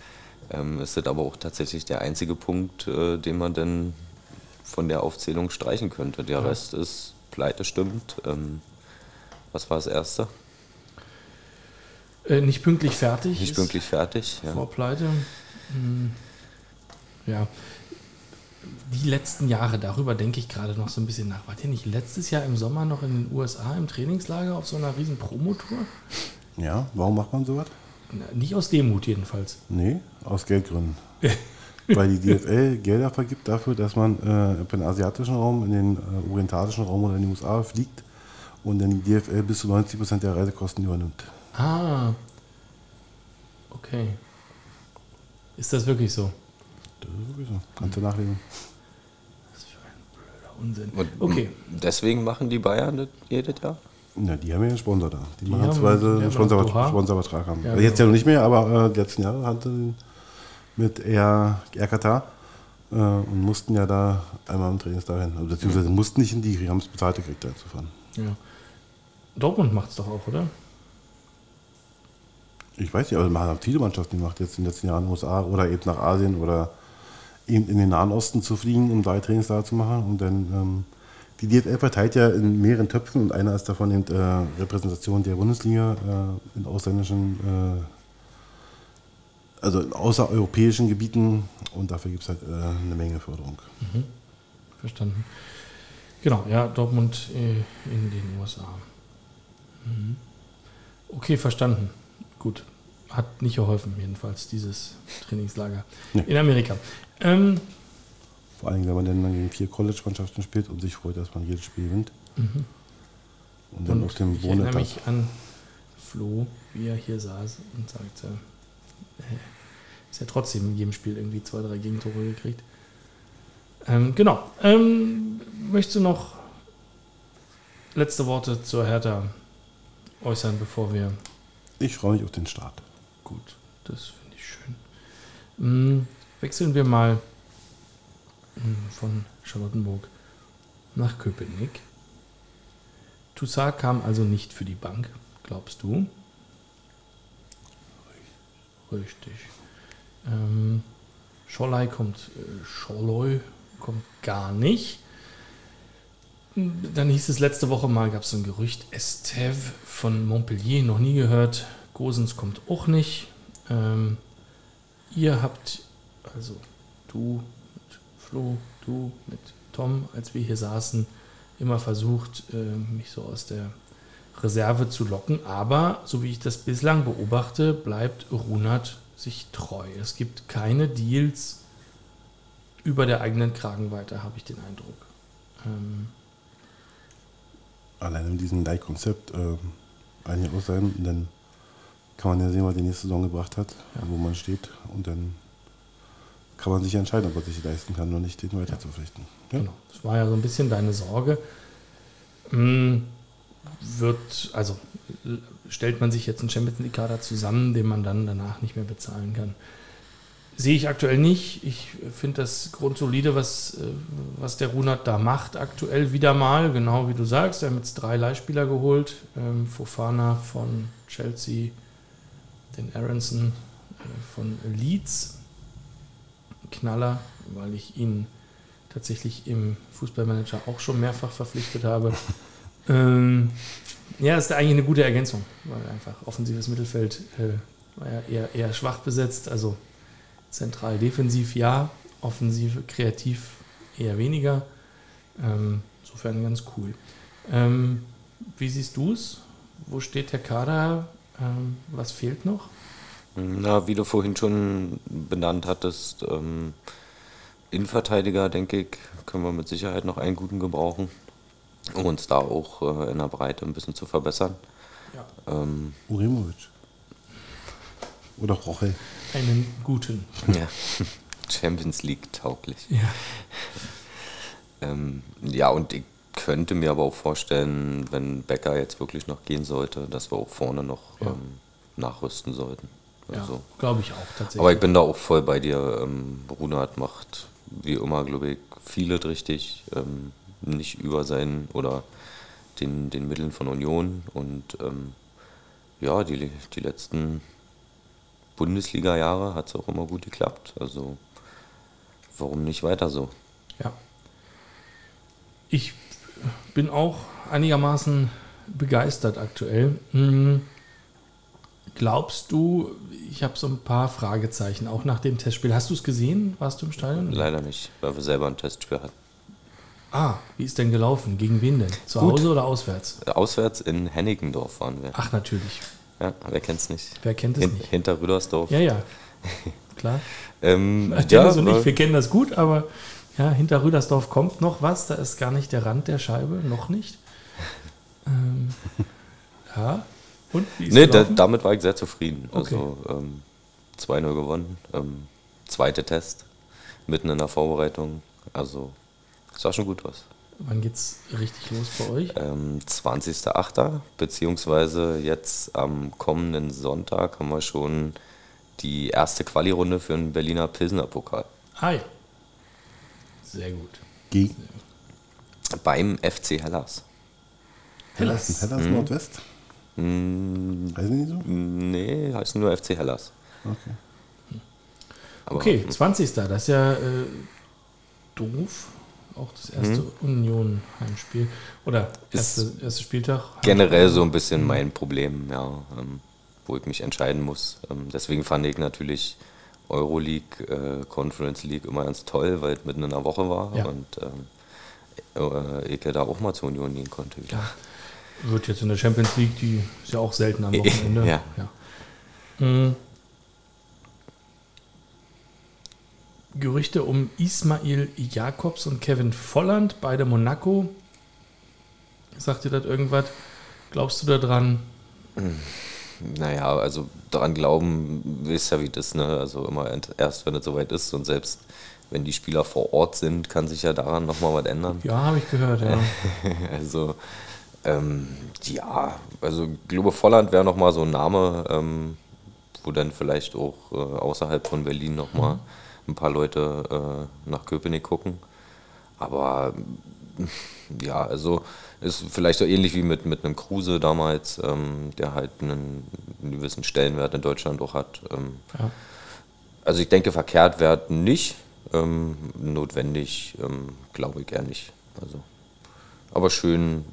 ähm, ist das aber auch tatsächlich der einzige Punkt, äh, den man dann von der Aufzählung streichen könnte. Der Rest ist Pleite stimmt. Ähm, was war das Erste? Äh, nicht pünktlich fertig. Nicht pünktlich fertig. Ja. Vor Pleite. Hm. Ja. Die letzten Jahre, darüber denke ich gerade noch so ein bisschen nach. Wart ihr nicht letztes Jahr im Sommer noch in den USA im Trainingslager auf so einer riesen Promotour? Ja, warum macht man sowas? Na, Nicht aus Demut jedenfalls. Nee, aus Geldgründen. Weil die DFL Gelder vergibt dafür, dass man äh, in den asiatischen Raum, in den äh, orientalischen Raum oder in die USA fliegt und dann die DFL bis zu 90 Prozent der Reisekosten übernimmt. Ah. Okay. Ist das wirklich so? Das ist wirklich so. Kannst du nachlesen. Was für ein blöder Unsinn. Und Okay. Deswegen machen die Bayern das jedes Jahr? Ja, die haben ja einen Sponsor da. Die, Die machen zwei einen Sponsor. Sponsorvertrag haben. Ja, also jetzt genau. ja noch nicht mehr, aber äh, die letzten Jahre hatten mit Air, Air Katar äh, und mussten ja da einmal im Trainingstag hin. Also, beziehungsweise mussten nicht hin, die haben es bezahlt gekriegt, da zu fahren. Ja. Dortmund macht es doch auch, oder? Ich weiß nicht, aber man hat viele Mannschaften gemacht, jetzt in den letzten Jahren in den USA oder eben nach Asien oder eben in den Nahen Osten zu fliegen, um drei Trainingstage zu machen. Und dann, ähm, die DFL verteilt ja in mehreren Töpfen und einer ist davon eben äh, Repräsentation der Bundesliga äh, in ausländischen, äh, also in außereuropäischen Gebieten und dafür gibt es halt äh, eine Menge Förderung. Verstanden. Genau, ja, Dortmund äh, in den USA. Mhm. Okay, verstanden. Gut. Hat nicht geholfen, jedenfalls, dieses Trainingslager Nee. in Amerika. Ähm, Vor allem, wenn man dann gegen vier College-Mannschaften spielt und sich freut, dass man jedes Spiel gewinnt. Und dann und auf dem ich erinnere mich an Flo, wie er hier saß und sagte, äh, ist ja trotzdem in jedem Spiel irgendwie zwei, drei Gegentore gekriegt. Ähm, genau. Ähm, möchtest du noch letzte Worte zur Hertha äußern, bevor wir Ich freue mich auf den Start. Gut, das finde ich schön. Mm, wechseln wir mal von Charlottenburg nach Köpenick. Toussaint kam also nicht für die Bank, glaubst du? Richtig. Ähm, Scholei kommt, äh, kommt gar nicht. Dann hieß es letzte Woche mal, gab es so ein Gerücht, Estève von Montpellier, noch nie gehört. Gosens kommt auch nicht. Ähm, ihr habt, also du Flo, du mit Tom, als wir hier saßen, immer versucht, äh, mich so aus der Reserve zu locken. Aber so wie ich das bislang beobachte, bleibt Runert sich treu. Es gibt keine Deals über der eigenen Kragenweite, habe ich den Eindruck. Ähm, Allein in diesem Leitkonzept äh, ein Jahr aus sein, dann kann man ja sehen, was die nächste Saison gebracht hat, wo man steht. Und dann kann man sich entscheiden, ob man sich leisten kann oder nicht, den weiter. Ja? Genau. Das war ja so ein bisschen deine Sorge. Hm, wird, also stellt man sich jetzt einen Champions League-Kader zusammen, den man dann danach nicht mehr bezahlen kann. Sehe ich aktuell nicht. Ich finde das grundsolide, was, äh, was der Runert da macht, aktuell wieder mal, genau wie du sagst. Er hat jetzt drei Leihspieler geholt. Ähm, Fofana von Chelsea, den Aronson äh, von Leeds. Knaller, weil ich ihn tatsächlich im Fußballmanager auch schon mehrfach verpflichtet habe. ähm, ja, ist eigentlich eine gute Ergänzung, weil einfach offensives Mittelfeld äh, war ja eher, eher schwach besetzt, also zentral defensiv ja, offensiv kreativ eher weniger. Ähm, insofern ganz cool. Ähm, wie siehst du es? Wo steht der Kader? Ähm, was fehlt noch? Na, wie du vorhin schon benannt hattest, ähm, Innenverteidiger, denke ich, können wir mit Sicherheit noch einen guten gebrauchen, um uns da auch äh, in der Breite ein bisschen zu verbessern. Ja. Ähm, Uremovic. Oder Rochel. Einen guten. ja. Champions League tauglich. Ja. Ähm, ja, und ich könnte mir aber auch vorstellen, wenn Becker jetzt wirklich noch gehen sollte, dass wir auch vorne noch Ja. ähm, nachrüsten sollten. Ja, Also, glaube ich auch tatsächlich. aber ich bin da auch voll bei dir. Ähm, Runert macht wie immer, glaube ich, vieles richtig. Ähm, nicht über seinen oder den, den Mitteln von Union. Und ähm, ja, die, die letzten Bundesliga-Jahre hat es auch immer gut geklappt. Also warum nicht weiter so? Ja. Ich bin auch einigermaßen begeistert aktuell. Hm, Glaubst du, ich habe so ein paar Fragezeichen, auch nach dem Testspiel. Hast du es gesehen? Warst du im Stadion? Leider nicht, weil wir selber ein Testspiel hatten. Ah, wie ist denn gelaufen? Gegen wen denn? Zu Gut. Hause oder auswärts? Auswärts in Hennigendorf waren wir. Ach, natürlich. Ja, wer kennt's nicht? Wer kennt es Hin, nicht? Hinter Rüdersdorf. Ja, ja. Klar. Ähm, Dennis und war- ich, wir kennen das gut, aber ja, hinter Rüdersdorf kommt noch was. Da ist gar nicht der Rand der Scheibe, noch nicht. Ähm, ja. Und wie ist Nee, da, damit war ich sehr zufrieden. Okay. Also ähm, 2-0 gewonnen. Ähm, zweite Test, mitten in der Vorbereitung. Also sah schon gut aus. Wann geht's richtig los bei euch? Ähm, 20.08. beziehungsweise jetzt am kommenden Sonntag haben wir schon die erste Quali-Runde für den Berliner Pilsner Pokal. Hi. Sehr gut. Gegen Beim FC Hellas. Hellas, Hellas Mhm. Nordwest. Hm, Heißen die so? nee, heißt nur FC Hellas. Okay. Aber Okay, 20. Das ist ja äh, doof. Auch das erste Union-Heimspiel. Oder Ist erste, erste Spieltag. generell so ein bisschen mein Problem, ja, ähm, wo ich mich entscheiden muss. Ähm, deswegen fand ich natürlich Euroleague, äh, Conference League immer ganz toll, weil es mitten in der Woche war Ja. und ähm, äh, ich ja da auch mal zur Union gehen konnte. Wieder. Wird jetzt in der Champions League, die ist ja auch selten am Wochenende. Ja. Mhm. Gerüchte um Ismail Jakobs und Kevin Volland, beide Monaco. Sagt dir das irgendwas? Glaubst du da dran? Naja, also daran glauben, wisst ja wie das, ne? Also immer erst, wenn es soweit ist und selbst wenn die Spieler vor Ort sind, kann sich ja daran nochmal was ändern. Ja, habe ich gehört, ja. Also, ähm, ja, also glaube, Volland wäre nochmal so ein Name, ähm, wo dann vielleicht auch äh, außerhalb von Berlin nochmal ein paar Leute äh, nach Köpenick gucken. Aber ja, also ist vielleicht so ähnlich wie mit, mit einem Kruse damals, ähm, der halt einen, einen gewissen Stellenwert in Deutschland auch hat. Ähm, Ja. also ich denke, verkehrt werden nicht. Ähm, notwendig ähm, glaube ich eher nicht. Also, aber schön,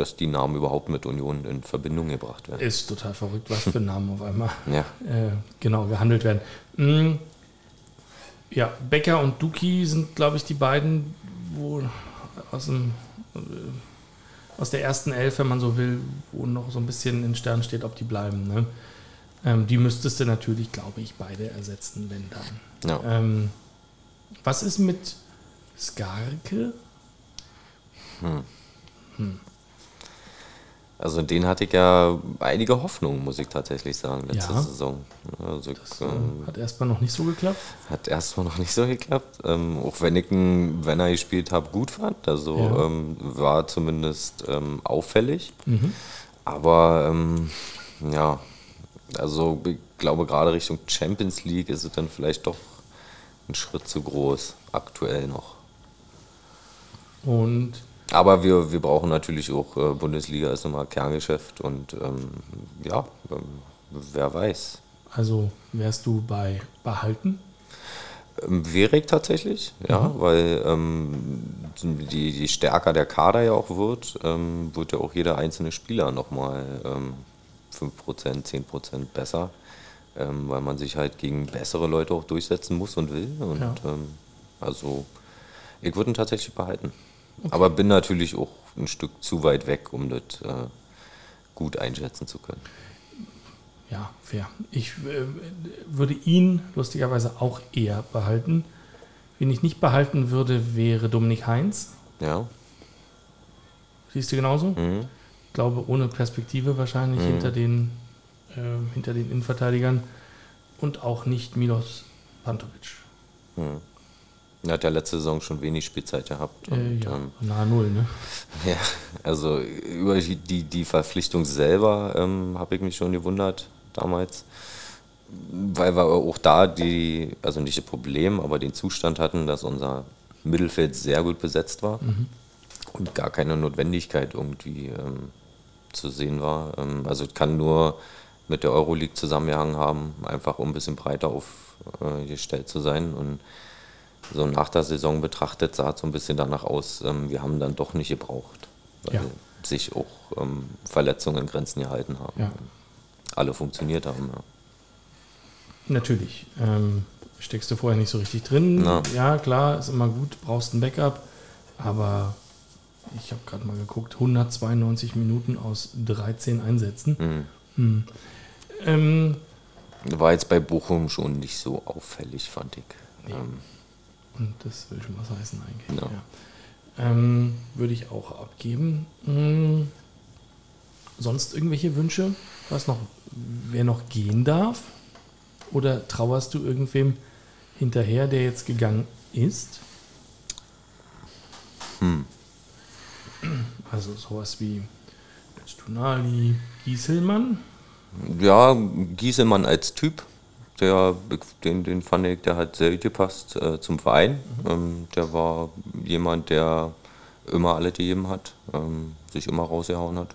dass die Namen überhaupt mit Union in Verbindung gebracht werden. Ist total verrückt, was für Namen auf einmal Ja, äh, genau gehandelt werden. Mm, ja, Becker und Duki sind, glaube ich, die beiden, wo aus, dem, äh, aus der ersten Elf, wenn man so will, wo noch so ein bisschen in Stern steht, ob die bleiben. Ne? Ähm, die müsstest du natürlich, glaube ich, beide ersetzen, wenn dann. ja. Ähm, was ist mit Skarke? Also in den hatte ich ja einige Hoffnungen, muss ich tatsächlich sagen, letzte Ja. Saison. Also Das ähm, äh, hat erstmal noch nicht so geklappt. hat erstmal noch nicht so geklappt. Ähm, auch wenn ich ihn, wenn er gespielt habe, gut fand. Also Ja. ähm, war zumindest ähm, auffällig. Mhm. Aber ähm, ja, also ich glaube gerade Richtung Champions League ist es dann vielleicht doch ein Schritt zu groß, aktuell noch. Und Aber wir, wir brauchen natürlich auch äh, Bundesliga ist nochmal Kerngeschäft und ähm, ja, ähm, wer weiß. also wärst du bei behalten? Ähm, ich tatsächlich, ja, weil ähm, die, die stärker der Kader ja auch wird, ähm, wird ja auch jeder einzelne Spieler nochmal ähm, 5%, 10% besser, ähm, weil man sich halt gegen bessere Leute auch durchsetzen muss und will. Und Ja. ähm, also ich würde ihn tatsächlich behalten. Aber bin natürlich auch ein Stück zu weit weg, um das äh, gut einschätzen zu können. Ja, fair. Ich äh, würde ihn lustigerweise auch eher behalten. Wen ich nicht behalten würde, wäre Dominik Heinz. Ja. Siehst du genauso? Mhm. Ich glaube, ohne Perspektive wahrscheinlich hinter, den, äh, hinter den Innenverteidigern. Und auch nicht Milos Pantovic. Er hat ja letzte Saison schon wenig Spielzeit gehabt. Äh, und, ja, ähm, nahe Null, ne? Ja, also über die, die, Verpflichtung selber ähm, habe ich mich schon gewundert damals, weil wir auch da die, also nicht das Problem, aber den Zustand hatten, dass unser Mittelfeld sehr gut besetzt war und gar keine Notwendigkeit irgendwie ähm, zu sehen war. Ähm, also es kann nur mit der Euroleague zusammengehangen haben, einfach um ein bisschen breiter aufgestellt zu sein und so nach der Saison betrachtet sah es so ein bisschen danach aus, ähm, wir haben dann doch nicht gebraucht, weil Ja. sich auch ähm, Verletzungen in Grenzen gehalten haben. Ja. Alle funktioniert haben. Ja. Natürlich. Ähm, steckst du vorher nicht so richtig drin. Na. Ja, klar, ist immer gut, brauchst ein Backup. Aber ich habe gerade mal geguckt, 192 Minuten aus 13 Einsätzen. Hm. Ähm, War jetzt bei Bochum schon nicht so auffällig, fand ich. Ähm, und das will schon was heißen eigentlich. Ja. Ja. Ähm, Würde ich auch abgeben. Hm. Sonst irgendwelche Wünsche? Was noch, wer noch gehen darf? Oder trauerst du irgendwem hinterher, der jetzt gegangen ist? Also sowas wie Tunali, Gieselmann. Ja, Gieselmann als Typ, der, den, den fand ich, der hat sehr gut gepasst äh, zum Verein. Ähm, der war jemand, der immer alle gegeben hat, ähm, sich immer rausgehauen hat.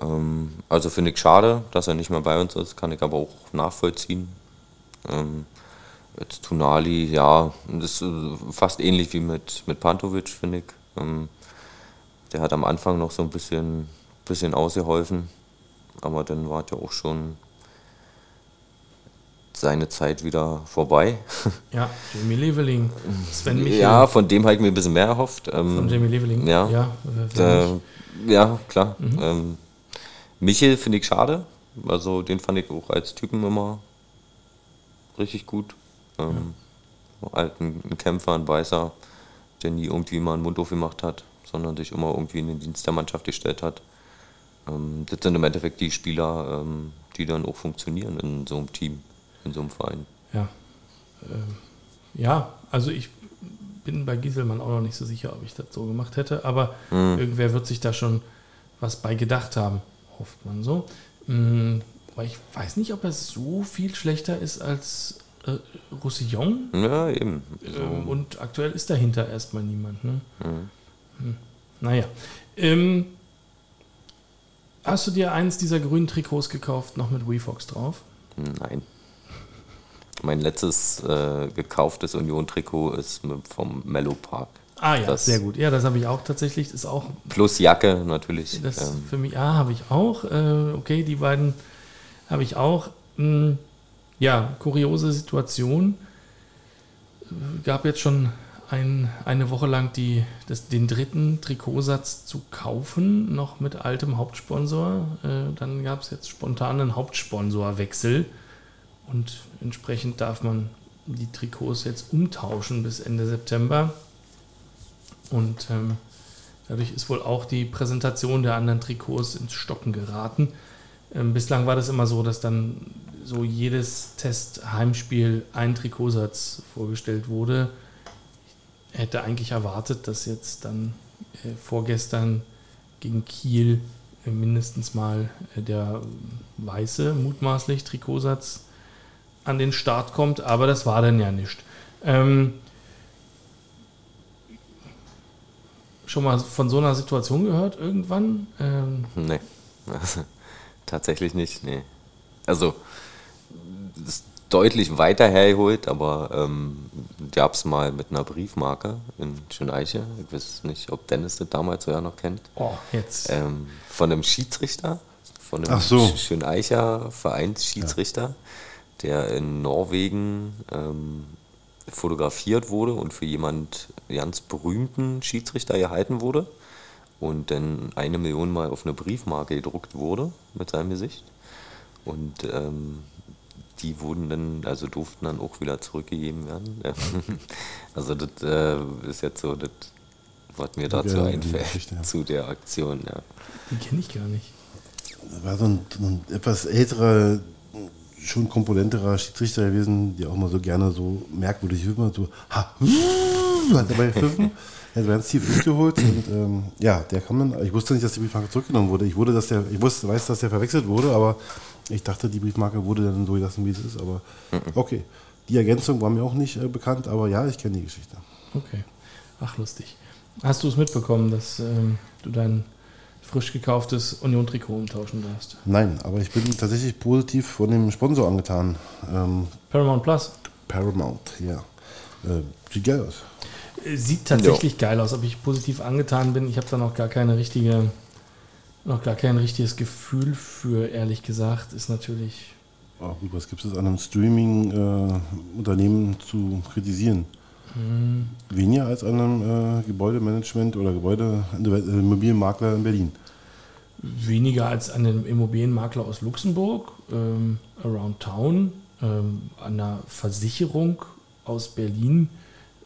Ähm, also finde ich schade, dass er nicht mehr bei uns ist, kann ich aber auch nachvollziehen. Ähm, jetzt Tunali, ja, das ist äh, fast ähnlich wie mit, mit Pantovic, finde ich. Ähm, der hat am Anfang noch so ein bisschen, bisschen ausgeholfen, aber dann war es ja auch schon seine Zeit wieder vorbei. Ja, Jamie Leveling, Sven Michel ja, von dem habe ich mir ein bisschen mehr erhofft. Ähm, von Jamie Leveling. ja. ja äh, ja, klar. Ähm, Michel finde ich schade. Also den fand ich auch als Typen immer richtig gut. Ähm, halt ein, ein Kämpfer, ein Weißer, der nie irgendwie mal einen Mund aufgemacht hat, sondern sich immer irgendwie in den Dienst der Mannschaft gestellt hat. Ähm, das sind im Endeffekt die Spieler, ähm, die dann auch funktionieren in so einem Team, in so einem Verein. Ja. Ähm, ja, also ich bin bei Gieselmann auch noch nicht so sicher, ob ich das so gemacht hätte, aber irgendwer wird sich da schon was bei gedacht haben, hofft man so. Mm, Aber ich weiß nicht, ob er so viel schlechter ist als äh, Roussillon. Ja, eben. Ähm, und aktuell ist dahinter erstmal niemand. Ne? Hm. Naja. Ähm, hast du dir eins dieser grünen Trikots gekauft, noch mit WeFox drauf? Nein. Mein letztes äh, gekauftes Union-Trikot ist vom Mellow Park. Ah ja, Das- sehr gut. Ja, das habe ich auch tatsächlich. Das ist auch Plus Jacke natürlich. Das ähm, für mich, ah, habe ich auch. Äh, okay, die beiden habe ich auch. Hm, ja, kuriose Situation. Äh, Gab jetzt schon ein, eine Woche lang die, das, den dritten Trikotsatz zu kaufen, noch mit altem Hauptsponsor. Äh, dann gab es jetzt spontanen Hauptsponsorwechsel und entsprechend darf man die Trikots jetzt umtauschen bis Ende September. Und ähm, Dadurch ist wohl auch die Präsentation der anderen Trikots ins Stocken geraten. Ähm, bislang war das immer so, dass dann so jedes Test-Heimspiel ein Trikotsatz vorgestellt wurde. Ich hätte eigentlich erwartet, dass jetzt dann äh, vorgestern gegen Kiel äh, mindestens mal äh, der weiße, mutmaßlich Trikotsatz an den Start kommt, aber das war dann ja nicht. Ähm, schon mal von so einer Situation gehört irgendwann? Ähm, Nee. Tatsächlich nicht, nee. Also, das ist deutlich weiter hergeholt, aber ähm, gab es mal mit einer Briefmarke in Schöneiche. Ich weiß nicht, ob Dennis das damals sogar noch kennt. oh, jetzt. Ähm, von einem Schiedsrichter, von einem Ach so. Sch- Schöneicher Vereinsschiedsrichter, der in Norwegen ähm, fotografiert wurde und für jemand ganz berühmten Schiedsrichter gehalten wurde und dann eine Million Mal auf eine Briefmarke gedruckt wurde mit seinem Gesicht. Und ähm, die wurden dann, also durften dann auch wieder zurückgegeben werden. also das äh, ist jetzt so das, was mir dazu Ja, einfällt, ja. zu der Aktion, ja. Die kenne ich gar nicht. Das war so ein, so ein etwas älterer, schon komponenterer Schiedsrichter gewesen, der auch mal so gerne so merkwürdig immer so ha, hat dabei pfiffen. Er hat ganz tief durchgeholt und ähm, ja, der kam dann. Ich wusste nicht, dass die Briefmarke zurückgenommen wurde. Ich wurde, dass der, ich wusste, weiß, dass der verwechselt wurde, aber ich dachte, die Briefmarke wurde dann so gelassen, wie es ist. Aber okay, die Ergänzung war mir auch nicht äh, bekannt, aber ja, ich kenne die Geschichte. Okay. Ach, lustig. Hast du es mitbekommen, dass ähm, du dein frisch gekauftes Union-Trikot umtauschen darfst? Nein, aber ich bin tatsächlich positiv von dem Sponsor angetan. Ähm, Paramount Plus. Paramount, ja. Äh, sieht geil aus. Äh, Sieht tatsächlich geil aus, ob ich positiv angetan bin. Ich habe da noch gar keine richtige, noch gar kein richtiges Gefühl für, ehrlich gesagt. Ist natürlich. Oh, gut, was gibt es an einem Streaming-Unternehmen zu kritisieren? Weniger als an einem äh, Gebäudemanagement oder Gebäude äh, Immobilienmakler in Berlin. weniger als an einem Immobilienmakler aus Luxemburg, ähm, Around Town, ähm, an einer Versicherung aus Berlin,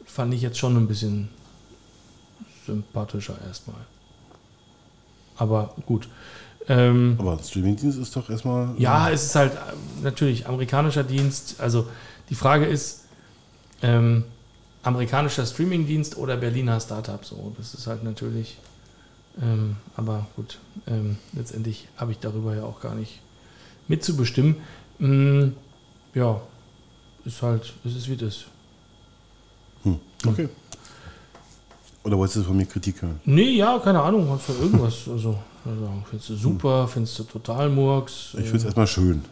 fand ich jetzt schon ein bisschen sympathischer erstmal. Aber gut. Ähm, Aber ein Streamingdienst ist doch erstmal. ja, es ist halt äh, natürlich amerikanischer Dienst. Also die Frage ist, ähm, amerikanischer Streamingdienst oder Berliner Startup. So, das ist halt natürlich. Ähm, aber gut, ähm, letztendlich habe ich darüber ja auch gar nicht mitzubestimmen. Mm, ja, ist halt, es ist wie das. Hm, okay. Oder wolltest du von mir Kritik hören? Nee, ja, keine Ahnung, hast du irgendwas. Also, also findest du super, findest du total Murks. Ich finde es erstmal schön.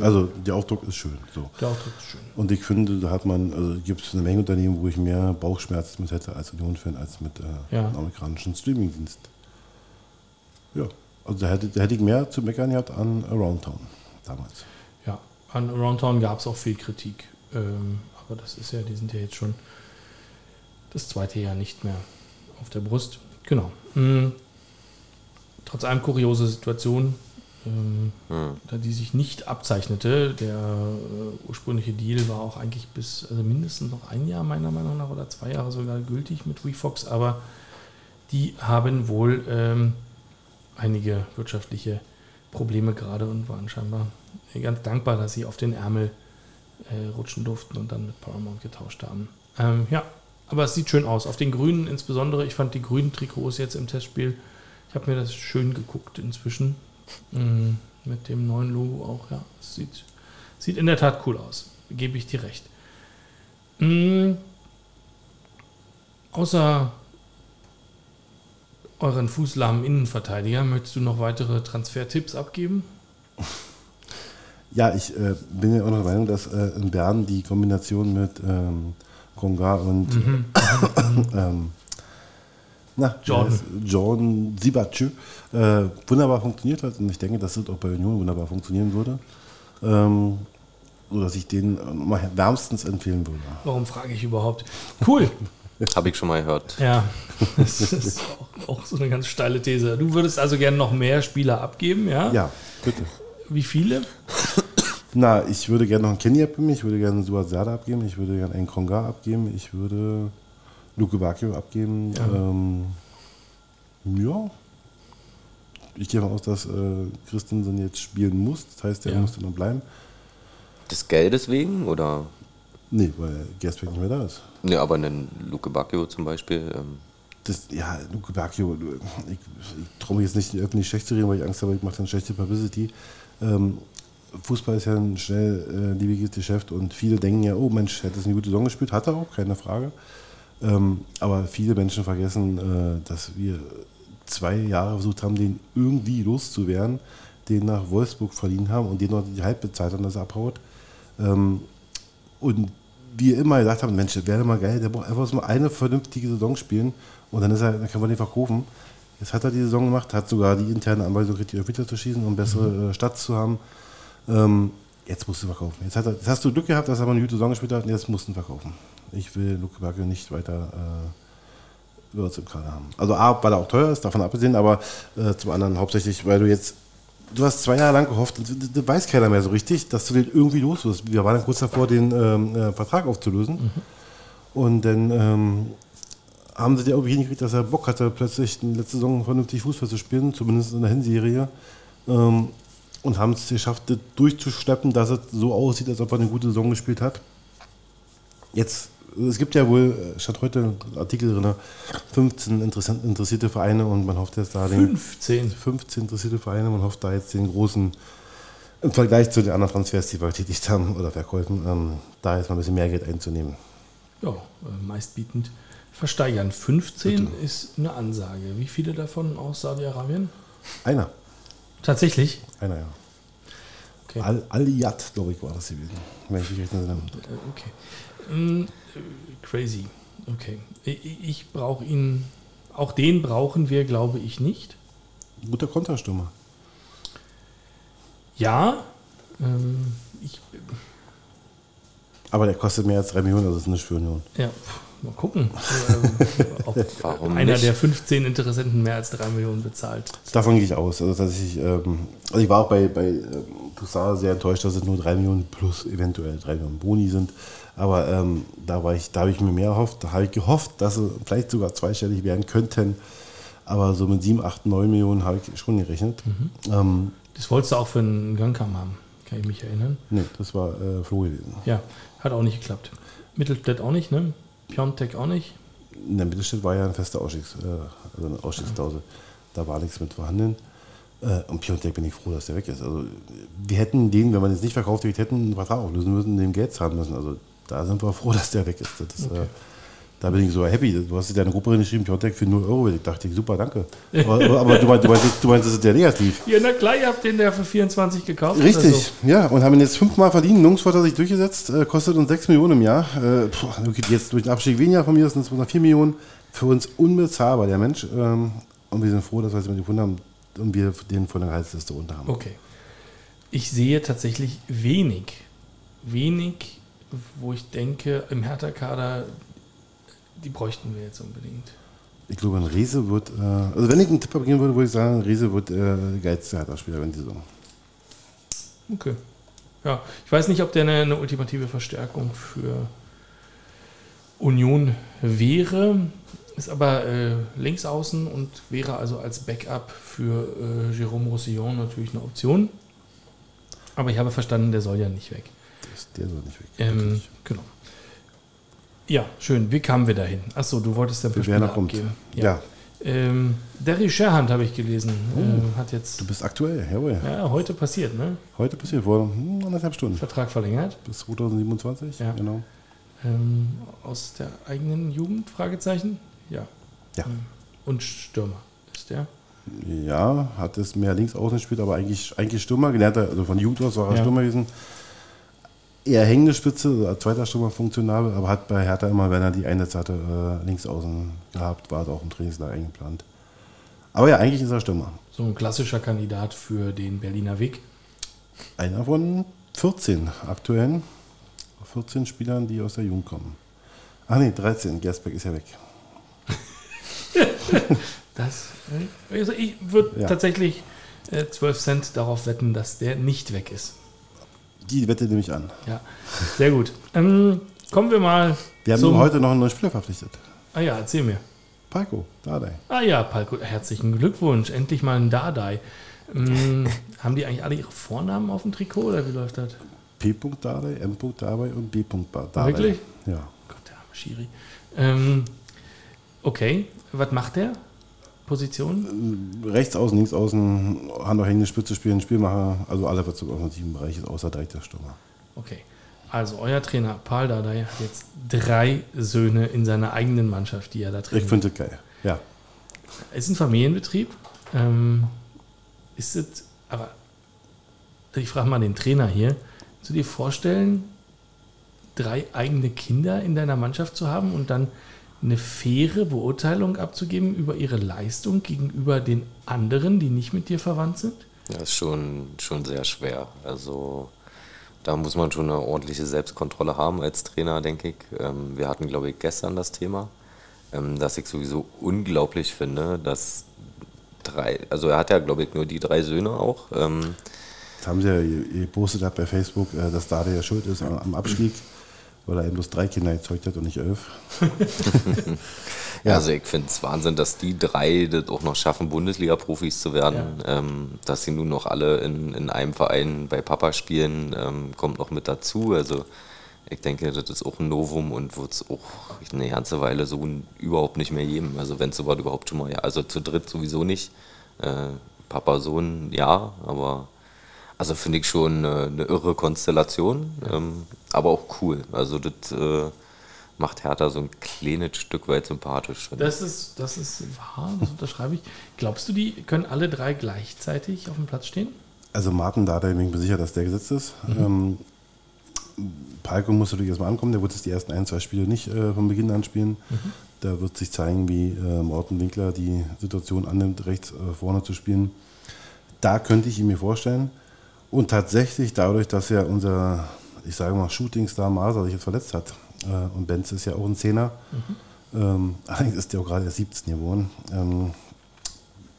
Also der Ausdruck ist schön. So. der Auftritt ist schön. Und ich finde, da hat man, also gibt es eine Menge Unternehmen, wo ich mehr Bauchschmerzen mit hätte als Union-Fan, als mit äh, Ja. einem amerikanischen Streamingdienst. Ja, also da hätte, da hätte ich mehr zu meckern gehabt an Around Town damals. Ja, an Around Town gab es auch viel Kritik. Ähm, aber das ist ja, die sind ja jetzt schon das zweite Jahr nicht mehr auf der Brust. Genau. Mm. Trotz allem kuriose Situation, ähm, da die sich nicht abzeichnete. Der äh, ursprüngliche Deal war auch eigentlich bis, also mindestens noch ein Jahr meiner Meinung nach oder zwei Jahre sogar gültig mit WeFox, aber die haben wohl ähm, einige wirtschaftliche Probleme gerade und waren scheinbar ganz dankbar, dass sie auf den Ärmel äh, rutschen durften und dann mit Paramount getauscht haben. Ähm, ja, aber es sieht schön aus. Auf den grünen insbesondere. Ich fand die grünen Trikots jetzt im Testspiel. Ich habe mir das schön geguckt inzwischen. Mm, mit dem neuen Logo auch, ja. Sieht, sieht in der Tat cool aus. Gebe ich dir recht. Mm, außer euren fußlahmen Innenverteidiger, möchtest du noch weitere Transfertipps abgeben? Ja, ich äh, bin ja auch der Meinung, dass äh, in Bern die Kombination mit ähm, Konga und ähm, na, Jordan. Jordan Sibachö äh, wunderbar funktioniert hat. Und ich denke, dass das auch bei Union wunderbar funktionieren würde. Ähm, so dass ich den mal wärmstens empfehlen würde. Warum frage ich überhaupt? Cool. Habe ich schon mal gehört. Ja, das ist auch, auch so eine ganz steile These. Du würdest also gerne noch mehr Spieler abgeben, ja? Ja, bitte. Wie viele? Na, ich würde gerne noch einen Kenny abgeben, ich würde gerne einen Suat Sada abgeben, ich würde gerne einen Konga abgeben, ich würde Luke Bakio abgeben. Ja. Ähm, Ja. Ich gehe davon aus, dass äh, Christensen jetzt spielen muss. Das heißt, er Ja. musste noch bleiben. Des Geldes wegen oder? Nee, weil Gersbeck nicht mehr da ist. Ne, aber einen Luke Bacchio zum Beispiel. Ähm, Das, ja, Luke Bacchio, ich, ich traue mich jetzt nicht öffentlich schlecht zu reden, weil ich Angst habe, ich mache dann schlechte Publicity. Ähm, Fußball ist ja ein schnellliebiges Geschäft und viele denken ja, oh Mensch, hätte es eine gute Saison gespielt, hat er auch, keine Frage. Ähm, aber viele Menschen vergessen, äh, dass wir zwei Jahre versucht haben, den irgendwie loszuwerden, den nach Wolfsburg verliehen haben und den noch die halbbezahlt haben, dass er abhaut. Ähm, und wir immer gedacht haben, Mensch, das wäre mal geil, der braucht einfach mal eine vernünftige Saison spielen und dann, ist er, dann können wir den verkaufen. Jetzt hat er die Saison gemacht, hat sogar die interne Anweisung gekriegt, wieder zu schießen, um bessere äh, Stats zu haben. Ähm, jetzt musst du verkaufen. Jetzt, er, jetzt hast du Glück gehabt, dass er mal eine gute Saison gespielt hat und jetzt musst du ihn verkaufen. Ich will Luke Bacchio nicht weiter äh, über uns im Kader haben. Also A, weil er auch teuer ist, davon abgesehen, aber äh, zum anderen hauptsächlich, weil du jetzt du hast zwei Jahre lang gehofft, und das- das weiß keiner mehr so richtig, dass du den irgendwie los wirst. Wir waren dann kurz davor, den ähm, äh, Vertrag aufzulösen. Und dann ähm, haben sie dir irgendwie hingekriegt, dass er Bock hatte, plötzlich in der letzten Saison vernünftig Fußball zu spielen, zumindest in der Hinserie. Ähm, und haben es geschafft, das durchzuschleppen, dass es so aussieht, als ob er eine gute Saison gespielt hat. Jetzt, es gibt ja wohl, äh, statt heute einen Artikel drin, 15 interessant, interessierte Vereine und man hofft jetzt da den 15. 15 interessierte Vereine. Man hofft da jetzt den großen, im Vergleich zu den anderen Transfers, die wir getätigt haben oder Verkäufen, ähm, da jetzt mal ein bisschen mehr Geld einzunehmen. Ja, äh, meistbietend versteigern. 15 ist eine Ansage. Wie viele davon aus Saudi-Arabien? Einer, Tatsächlich? einer, ja. Okay. Al Aliyat, glaube ich, war das gewesen. Wenn ich mich recht erinnere. Äh, Okay. Crazy. Okay. Ich, brauche ihn. Auch den brauchen wir, glaube ich, nicht. Guter Konterstürmer. Ja. Ähm, ich, Aber der kostet mehr als 3 Millionen, also das ist nicht für Union. ja, mal gucken. ähm, ob Warum einer nicht? der 15 Interessenten mehr als 3 Millionen bezahlt. Davon gehe ich aus. Also, dass ich, ähm, also ich war auch bei, bei ähm, Toussaint sehr enttäuscht, dass es nur 3 Millionen plus eventuell 3 Millionen Boni sind. Aber ähm, da, war ich, da habe ich mir mehr erhofft. Da habe ich gehofft, dass sie vielleicht sogar zweistellig werden könnten. Aber so mit 7, 8, 9 Millionen habe ich schon gerechnet. Ähm, Das wolltest du auch für einen Gangkam haben, kann ich mich erinnern. nee, das war äh, Flo gewesen. Ja, hat auch nicht geklappt. Mittelstädt auch nicht, ne? Piontek auch nicht. In der Mittelstadt war ja ein fester Ausstiegs, äh, also eine Ausstiegsklausel. Da war nichts mit verhandeln. Äh, und Piontek bin ich froh, dass der weg ist. Also wir hätten den, wenn man es nicht verkauft hätte, hätten einen Vertrag auflösen müssen, dem Geld zahlen müssen. Also da sind wir froh, dass der weg ist. Das ist äh, da bin ich so happy. Du hast in deine Gruppe geschrieben, Piontek für 0 Euro. Ich dachte, super, danke. Aber, aber, du, meinst, du, meinst, du meinst, das ist der negativ. Ja, na klar, ihr habt den der für 24 gekauft. Richtig, ja, und haben ihn jetzt fünfmal verdient. Nungsfort hat sich durchgesetzt, äh, kostet uns 6 Millionen im Jahr. Äh, okay, jetzt durch den Abstieg weniger von mir, das sind es noch 4 Millionen. Für uns unbezahlbar, der Mensch. Ähm, und wir sind froh, dass wir es mit gefunden haben und wir den von der Gehaltsliste runter haben. So. Okay. Ich sehe tatsächlich wenig, wenig, wo ich denke, im Hertha-Kader, die bräuchten wir jetzt unbedingt. Ich glaube, ein Riese wird, äh, also wenn ich einen Tipp abgeben würde, würde ich sagen, Riese wird äh, der geilste Hertha-Spieler in dieser Saison. Okay. Ja, ich weiß nicht, ob der eine, eine ultimative Verstärkung für Union wäre. Ist aber äh, links außen und wäre also als Backup für äh, Jérôme Roussillon natürlich eine Option. Aber ich habe verstanden, der soll ja nicht weg. Das, der soll nicht weg. Ähm, genau. Ja, schön. Wie kamen wir dahin? Achso, du wolltest ja Wer noch kommt. abgeben. Ja. Ähm, Derry Sherhand habe ich gelesen. ähm, hat jetzt du bist aktuell, jawohl. ja, heute passiert, ne? Heute passiert, vor hm, anderthalb Stunden. Vertrag verlängert. Bis 2027, Ja. genau. Ähm, aus der eigenen Jugend? Fragezeichen? Ja. Ja. Und Stürmer ist der. Ja, hat es mehr links außen gespielt, aber eigentlich, eigentlich Stürmer, gelernter, also von Jugend aus war er Ja. Stürmer gewesen. Eher hängende Spitze, als zweiter Stürmer funktionabel, aber hat bei Hertha immer, wenn er die Einsatz hatte, äh, links außen gehabt, war es auch im Trainingslager eingeplant. Aber ja, eigentlich ist er Stürmer. So ein klassischer Kandidat für den Berliner Weg. Einer von 14 aktuellen, 14 Spielern, die aus der Jugend kommen. Ach nee, 13, Gersbeck ist ja weg. Das, äh, also ich würde Ja. tatsächlich äh, 12 Cent darauf wetten, dass der nicht weg ist. Die Wette nehme ich an. Ja, sehr gut. Ähm, kommen wir mal Wir haben heute noch einen neuen Spieler verpflichtet. Ah ja, erzähl mir. Palko, Dardai. Ah ja, Palko, herzlichen Glückwunsch. Endlich mal ein Dardai. Hm, haben die eigentlich alle ihre Vornamen auf dem Trikot oder wie läuft das? P. Dardai, M. Dardai und B. Dardai. Wirklich? Ja. Gott, der arme Schiri. Ähm, okay, was macht der? Position? Rechts außen, links außen, Hand auf hängende Spitze spielen, Spielmacher, also alle, was im offensiven Bereich ist, außer direkt der Stürmer. Okay. Also euer Trainer Paul Dardai hat jetzt drei Söhne in seiner eigenen Mannschaft, die er da Ich trainiert. finde das geil. Ja. Es ist ein Familienbetrieb. Ähm, ist es, aber ich frage mal den Trainer hier, kannst du dir vorstellen, drei eigene Kinder in deiner Mannschaft zu haben und dann eine faire Beurteilung abzugeben über ihre Leistung gegenüber den anderen, die nicht mit dir verwandt sind? Ja, ist schon, schon sehr schwer. Also da muss man schon eine ordentliche Selbstkontrolle haben als Trainer, denke ich. Ähm, wir hatten, glaube ich, gestern das Thema, ähm, dass ich sowieso unglaublich finde, dass drei, also er hat ja, glaube ich, nur die drei Söhne auch. Ähm, Das haben sie ja gepostet bei Facebook, äh, dass Dardai ja schuld ist am am Abstieg, weil er eben bloß drei Kinder erzeugt hat und nicht elf. Ja. Also ich finde es Wahnsinn, dass die drei das auch noch schaffen, Bundesliga-Profis zu werden. Ähm, dass sie nun noch alle in, in einem Verein bei Papa spielen, ähm, kommt noch mit dazu. Also ich denke, das ist auch ein Novum und wird es auch eine ganze Weile so überhaupt nicht mehr geben. Also wenn es überhaupt schon mal, ja, also zu dritt sowieso nicht. Äh, Papa, Sohn, ja, aber also finde ich schon äh, eine irre Konstellation, ähm, aber auch cool. Also das äh, macht Hertha so ein kleines Stück weit sympathisch. Das ist, das ist wahr, das unterschreibe ich. Glaubst du, die können alle drei gleichzeitig auf dem Platz stehen? Also Martin Dardai bin ich mir sicher, dass der gesetzt ist. Ähm, Palko muss natürlich erstmal ankommen, der wird jetzt die ersten ein, zwei Spiele nicht äh, von Beginn an spielen. Da wird sich zeigen, wie äh, Morten Winkler die Situation annimmt, rechts äh, vorne zu spielen. Da könnte ich ihn mir vorstellen. Und tatsächlich dadurch, dass ja unser, ich sage mal, Shootingstar Maser sich jetzt verletzt hat äh, und Benz ist ja auch ein Zehner, ähm, allerdings ist der auch gerade erst 17 geworden, ähm,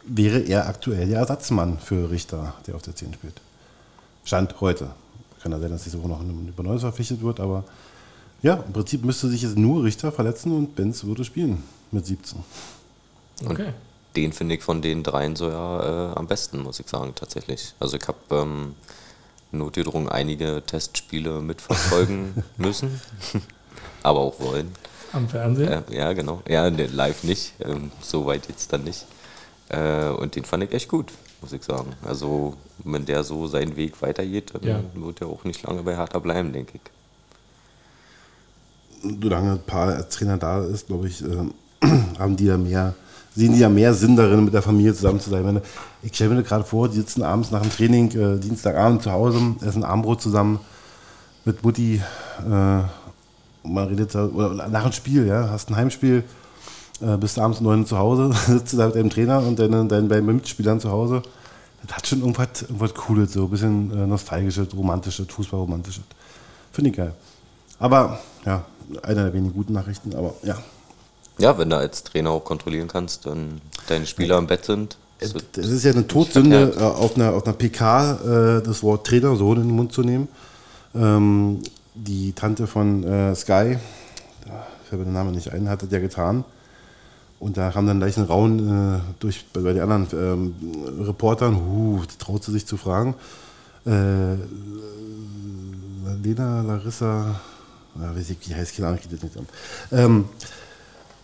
wäre er aktuell der Ersatzmann für Richter, der auf der 10 spielt. Stand heute. Kann ja sein, dass diese Woche noch über Neues verpflichtet wird, aber ja, im Prinzip müsste sich jetzt nur Richter verletzen und Benz würde spielen mit 17. Okay. Den finde ich von den dreien so ja äh, am besten, muss ich sagen, tatsächlich. Also ich habe ähm, notgedrungen einige Testspiele mitverfolgen müssen, aber auch wollen. Am Fernsehen? Äh, ja, genau. Ja, ne, live nicht, ähm, so weit jetzt dann nicht. Äh, und den fand ich echt gut, muss ich sagen. Also wenn der so seinen Weg weitergeht, dann Ja. wird er auch nicht lange bei Hertha bleiben, denke ich. Solange ein paar als Trainer da ist, glaube ich, ähm, haben die ja mehr, sehen die ja mehr Sinn darin, mit der Familie zusammen zu sein. Ich stelle mir gerade vor, die sitzen abends nach dem Training, äh, Dienstagabend zu Hause, essen Abendbrot zusammen mit Mutti. Äh, man redet da, oder nach dem Spiel, ja, hast ein Heimspiel, äh, bist abends um 9 Uhr zu Hause, sitzt da mit deinem Trainer und deinen, deinen beiden Mitspielern zu Hause. Das hat schon irgendwas, irgendwas Cooles, so ein bisschen äh, nostalgisches, romantisches, Fußballromantisches. Finde ich geil. Aber, ja, einer der wenigen guten Nachrichten, aber ja. Ja, wenn du als Trainer auch kontrollieren kannst, dann deine Spieler im Bett sind. Es ist es ist ja eine Todsünde, äh, auf einer, auf einer PK äh, das Wort Trainer so in den Mund zu nehmen. Ähm, die Tante von äh, Sky, da fällt mir der Name nicht ein, hat das ja getan. Und da kam dann gleich ein Raun äh, durch, bei, bei den anderen ähm, Reportern, huh, die traut sie sich zu fragen. Äh, Lena, Larissa, ja, weiß ich, wie heißt, keine Ahnung, ich das nicht an. Ähm,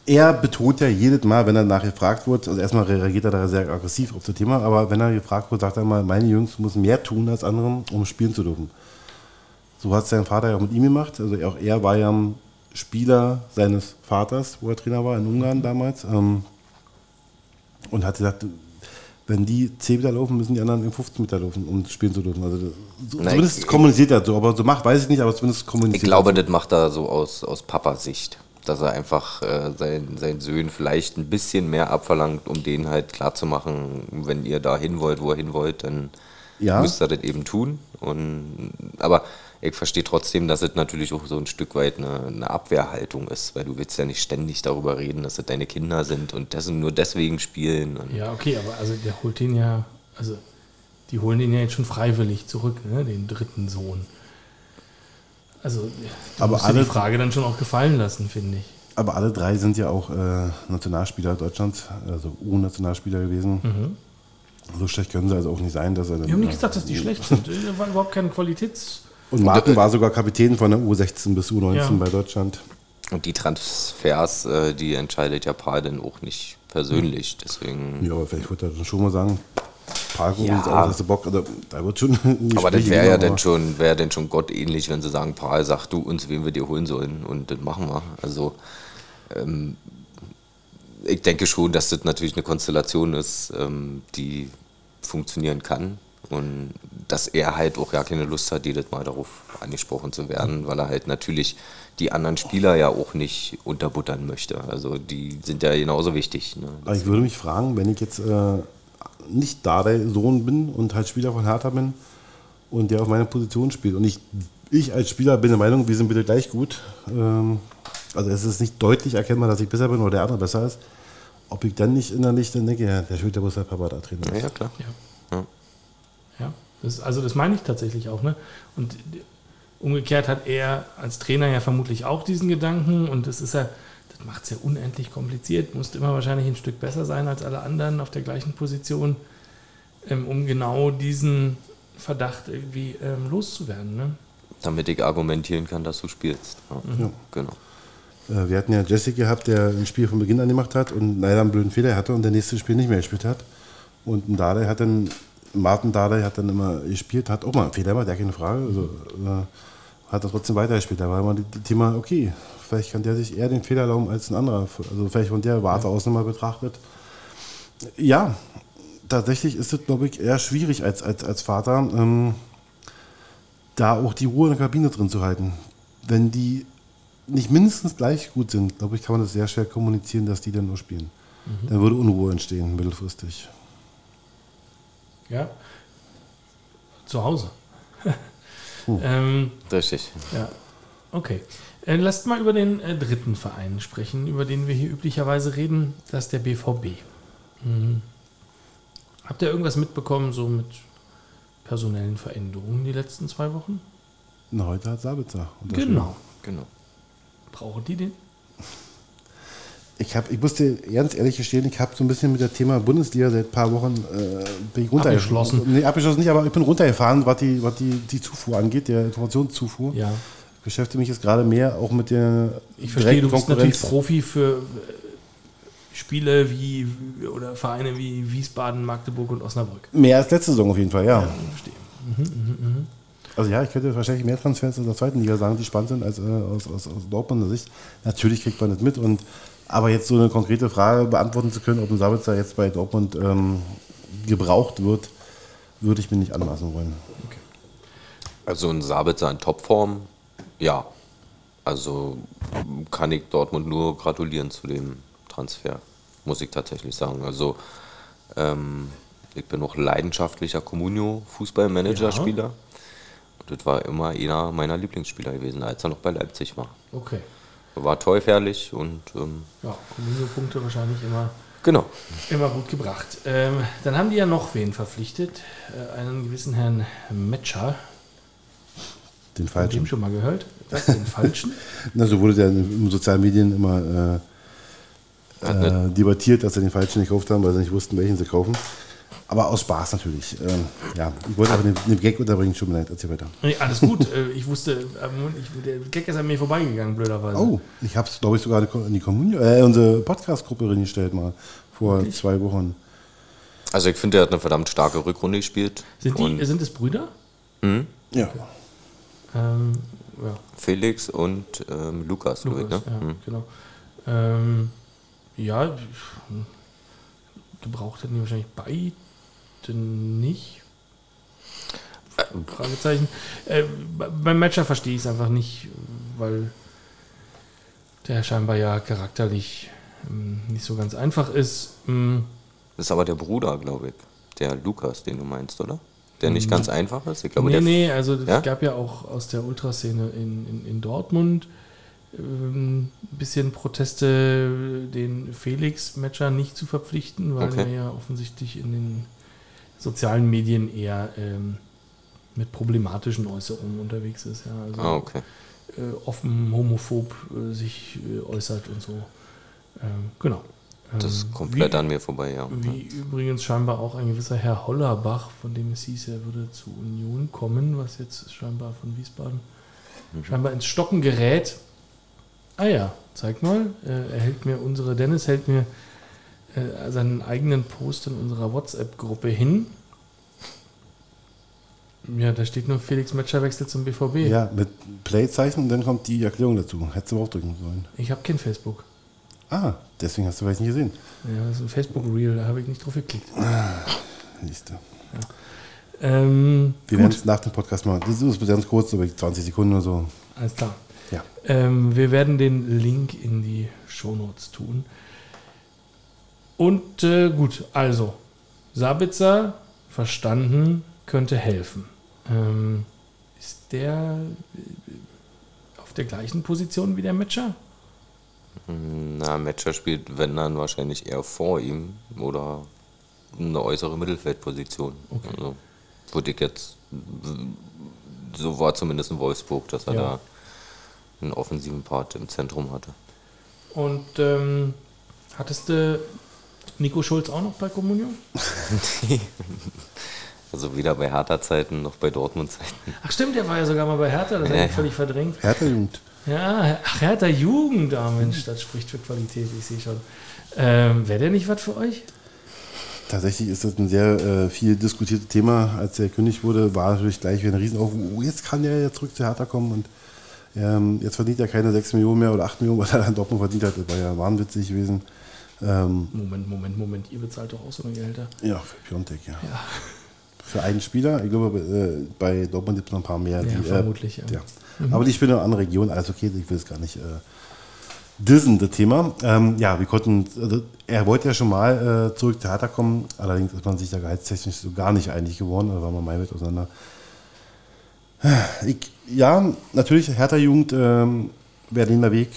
er betont ja jedes Mal, wenn er nachgefragt wird, also erstmal reagiert er da sehr aggressiv auf das Thema, aber wenn er gefragt wird, sagt er mal, meine Jungs müssen mehr tun als andere, um spielen zu dürfen. So hat es sein Vater ja auch mit ihm gemacht. Also auch er war ja Spieler seines Vaters, wo er Trainer war in Ungarn damals. Ähm, und hat gesagt, wenn die 10 Meter laufen, müssen die anderen in 15 Meter laufen, um spielen zu dürfen. Also so, Nein, zumindest ich- kommuniziert er so, aber so macht, weiß ich nicht, aber zumindest kommuniziert Ich glaube, er das macht er so aus, aus Papas Sicht. Dass er einfach äh, seinen, seinen Söhnen vielleicht ein bisschen mehr abverlangt, um denen halt klarzumachen, wenn ihr da hin wollt, wo ihr hin wollt, dann Ja. müsst ihr das eben tun. Und, aber ich verstehe trotzdem, dass es natürlich auch so ein Stück weit eine, eine Abwehrhaltung ist, weil du willst ja nicht ständig darüber reden, dass es deine Kinder sind und dessen nur deswegen spielen. Und Ja, okay, aber also der holt den ja, also die holen den ja jetzt schon freiwillig zurück, ne, den dritten Sohn. Also, Aber musst du die Frage dann schon auch gefallen lassen, finde ich. Aber alle drei sind ja auch äh, Nationalspieler Deutschlands, also U-Nationalspieler gewesen. Mhm. So schlecht können sie also auch nicht sein, dass er dann. Wir haben nicht gesagt, dass die schlecht sind. Da war überhaupt kein Qualitäts... Und Martin war sogar Kapitän von der U16 bis U19 Ja. bei Deutschland. Und die Transfers, äh, die entscheidet ja Paul dann auch nicht persönlich. Deswegen. Ja, aber vielleicht wird er dann schon mal sagen, Parko, Ja. aus, hast du Bock? Also, da wird schon. Aber das wäre ja dann schon, wäre dann schon gottähnlich, wenn sie sagen, Paul, sag du uns, wen wir dir holen sollen und das machen wir. Also ähm, ich denke schon, dass das natürlich eine Konstellation ist, ähm, die funktionieren kann und dass er halt auch gar keine Lust hat, jedes Mal darauf angesprochen zu werden, weil er halt natürlich die anderen Spieler ja auch nicht unterbuttern möchte. Also die sind ja genauso wichtig. Ne? Ich würde mich fragen, wenn ich jetzt äh, nicht Dardai Sohn bin und halt Spieler von Hertha bin und der auf meiner Position spielt und ich, ich als Spieler bin der Meinung, wir sind bitte gleich gut. Ähm, also es ist nicht deutlich erkennbar, dass ich besser bin oder der andere besser ist. Ob ich dann nicht innerlich dann denke, ja, der spielt der muss der Papa da treten. Ja, ja, klar. Ja, das, also das meine ich tatsächlich auch. Ne? Und umgekehrt hat er als Trainer ja vermutlich auch diesen Gedanken und das ist ja, macht es ja unendlich kompliziert, muss immer wahrscheinlich ein Stück besser sein als alle anderen auf der gleichen Position, ähm, um genau diesen Verdacht irgendwie ähm, loszuwerden. Ne? Damit ich argumentieren kann, dass du spielst. Ja. Ja. Genau. Äh, Wir hatten ja Jesse gehabt, der ein Spiel von Beginn an gemacht hat und leider einen blöden Fehler hatte und der nächste Spiel nicht mehr gespielt hat. Und ein Dardai hat dann, Martin Dardai hat dann immer gespielt, hat auch mal einen Fehler gemacht, ja keine Frage. Also, äh, hat er trotzdem weitergespielt. Da war immer das Thema, okay, vielleicht kann der sich eher den Fehler erlauben als ein anderer. Also vielleicht von der Warte aus nochmal betrachtet. Ja, tatsächlich ist es, glaube ich, eher schwierig als, als, als Vater, ähm, da auch die Ruhe in der Kabine drin zu halten. Wenn die nicht mindestens gleich gut sind, glaube ich, kann man das sehr schwer kommunizieren, dass die dann nur spielen. Dann würde Unruhe entstehen, mittelfristig. Ja. Zu Hause. ähm, Richtig. Ja, okay. Äh, lasst mal über den äh, dritten Verein sprechen, über den wir hier üblicherweise reden, das ist der BVB. Mhm. Habt ihr irgendwas mitbekommen, so mit personellen Veränderungen die letzten zwei Wochen? Und heute hat Sabitzer. Genau. Genau. Brauchen die den? Ich, hab, ich musste ganz ehrlich gestehen, ich habe so ein bisschen mit dem Thema Bundesliga seit ein paar Wochen äh, bin ich runtergefahren. Abgeschlossen. Nee, abgeschlossen nicht, aber ich bin runtergefahren, was die, was die, die Zufuhr angeht, der Informationszufuhr. Ja. Ich beschäftige mich jetzt gerade mehr auch mit der Ich verstehe, du bist natürlich. Profi für äh, Spiele wie oder Vereine wie Wiesbaden, Magdeburg und Osnabrück. Mehr als letzte Saison auf jeden Fall, ja. Ich verstehe. Also ja, ich könnte wahrscheinlich mehr Transfers aus der zweiten Liga sagen, die spannend sind als äh, aus, aus, aus Dortmunder Sicht. Natürlich kriegt man das mit. Und, aber jetzt so eine konkrete Frage beantworten zu können, ob ein Sabitzer jetzt bei Dortmund ähm, gebraucht wird, würde ich mir nicht anmaßen wollen. Also ein Sabitzer in Topform, ja. Also kann ich Dortmund nur gratulieren zu dem Transfer, muss ich tatsächlich sagen. Also ähm, ich bin auch leidenschaftlicher Comunio-Fußballmanager-Spieler. Und das war immer einer meiner Lieblingsspieler gewesen, als er noch bei Leipzig war. Okay. War torgefährlich und ähm, Ja, Kommunio-Punkte wahrscheinlich immer genau. Immer gut gebracht. Ähm, dann haben die ja noch wen verpflichtet. Äh, einen gewissen Herrn Metscher. Den Von dem falschen. schon mal gehört. Was, den falschen? Na, so wurde der in den sozialen Medien immer äh, äh, debattiert, dass sie den falschen gekauft haben, weil sie nicht wussten, welchen sie kaufen. Aber aus Spaß natürlich. Ähm, ja, ich wollte aber den, den Gag unterbringen, schon mal leid, erzähl weiter. nee, alles gut. Äh, ich wusste, äh, ich, der Gag ist an mir vorbeigegangen, blöderweise. Oh, ich habe es, glaube ich, sogar in die Communio, äh, unsere Podcast-Gruppe reingestellt mal vor zwei Wochen. Also ich finde, er hat eine verdammt starke Rückrunde gespielt. Sind, die, sind es Brüder? Ja. Ähm, ja, Felix und ähm, Lukas, Lukas, ich, ne? ja, Mhm. genau. Ähm, ja, gebraucht hätten die wahrscheinlich beide nicht. Fragezeichen. Äh, bei- beim Matcher verstehe ich es einfach nicht, weil der scheinbar ja charakterlich ähm, nicht so ganz einfach ist. Ähm, Das ist aber der Bruder, glaube ich. Der Lukas, den du meinst, oder? Der nicht ganz einfach ist. Ich glaube, nee, nee, also es Ja? gab ja auch aus der Ultraszene in, in, in Dortmund ähm, ein bisschen Proteste, den Felix-Matcher nicht zu verpflichten, weil Okay. er ja offensichtlich in den sozialen Medien eher ähm, mit problematischen Äußerungen unterwegs ist. Ja, also, Ah, okay. äh, offen homophob äh, sich äh, äußert und so. Ähm, genau. Das Ähm, ist komplett wie, an mir vorbei, ja. Wie übrigens scheinbar auch ein gewisser Herr Hollerbach, von dem es hieß, er würde zu Union kommen, was jetzt scheinbar von Wiesbaden scheinbar ins Stocken gerät. Ah ja, zeig mal. Äh, er hält mir unsere, Dennis hält mir äh, seinen eigenen Post in unserer WhatsApp-Gruppe hin. Ja, da steht nur Felix Metscher wechselt zum BVB. Ja, mit Playzeichen und dann kommt die Erklärung dazu. Hättest du auch drücken sollen. Ich habe kein Facebook. Ah, deswegen hast du vielleicht nicht gesehen. Ja, das ist ein Facebook-Reel, da habe ich nicht drauf geklickt. Siehst du. Ähm, Wir werden es nach dem Podcast machen. Das ist ganz kurz, so 20 Sekunden oder so. alles klar. Ja. Ähm, wir werden den Link in die Shownotes tun. Und äh, gut, also, Sabitzer, verstanden, könnte helfen. Ähm, ist der äh, auf der gleichen Position wie der Matcher? Na, Matcher spielt, wenn dann wahrscheinlich eher vor ihm oder eine äußere Mittelfeldposition. Okay. Also, würde ich jetzt, so war zumindest in Wolfsburg, dass er Ja. da einen offensiven Part im Zentrum hatte. Und ähm, hattest du Nico Schulz auch noch bei Kommunion? Also weder bei Hertha-Zeiten noch bei Dortmund-Zeiten. Ach stimmt, der war ja sogar mal bei Hertha, das Ja, habe ich ja. völlig verdrängt. Hertha-Jugend. Ja, ach, Hertha Jugend, ah Mensch, das spricht für Qualität, ich sehe schon. Ähm, Wäre der nicht was für euch? Tatsächlich ist das ein sehr äh, viel diskutiertes Thema. Als er gekündigt wurde, war natürlich gleich wieder ein Riesenaufruhr. Oh, jetzt kann er ja zurück zu Hertha kommen und ähm, jetzt verdient er keine 6 Millionen mehr oder 8 Millionen, was er dann Dortmund verdient hat. Das war ja wahnwitzig gewesen. Ähm, Moment, Moment, Moment, ihr bezahlt doch auch so eine Gehälter. ja, für Piontek, ja. Für einen Spieler, ich glaube, äh, bei Dortmund gibt es noch ein paar mehr. Ja, die, vermutlich, Äh, ja. ja. Aber die spielen in einer anderen Region, alles okay, ich will es gar nicht äh, dissen, das Thema. Ähm, ja, wir konnten, also er wollte ja schon mal äh, zurück zu Hertha kommen, allerdings ist man sich da gehaltstechnisch so gar nicht einig geworden, da waren wir meilenweit auseinander. Ich, ja, natürlich, Hertha-Jugend, ähm, Berliner Weg,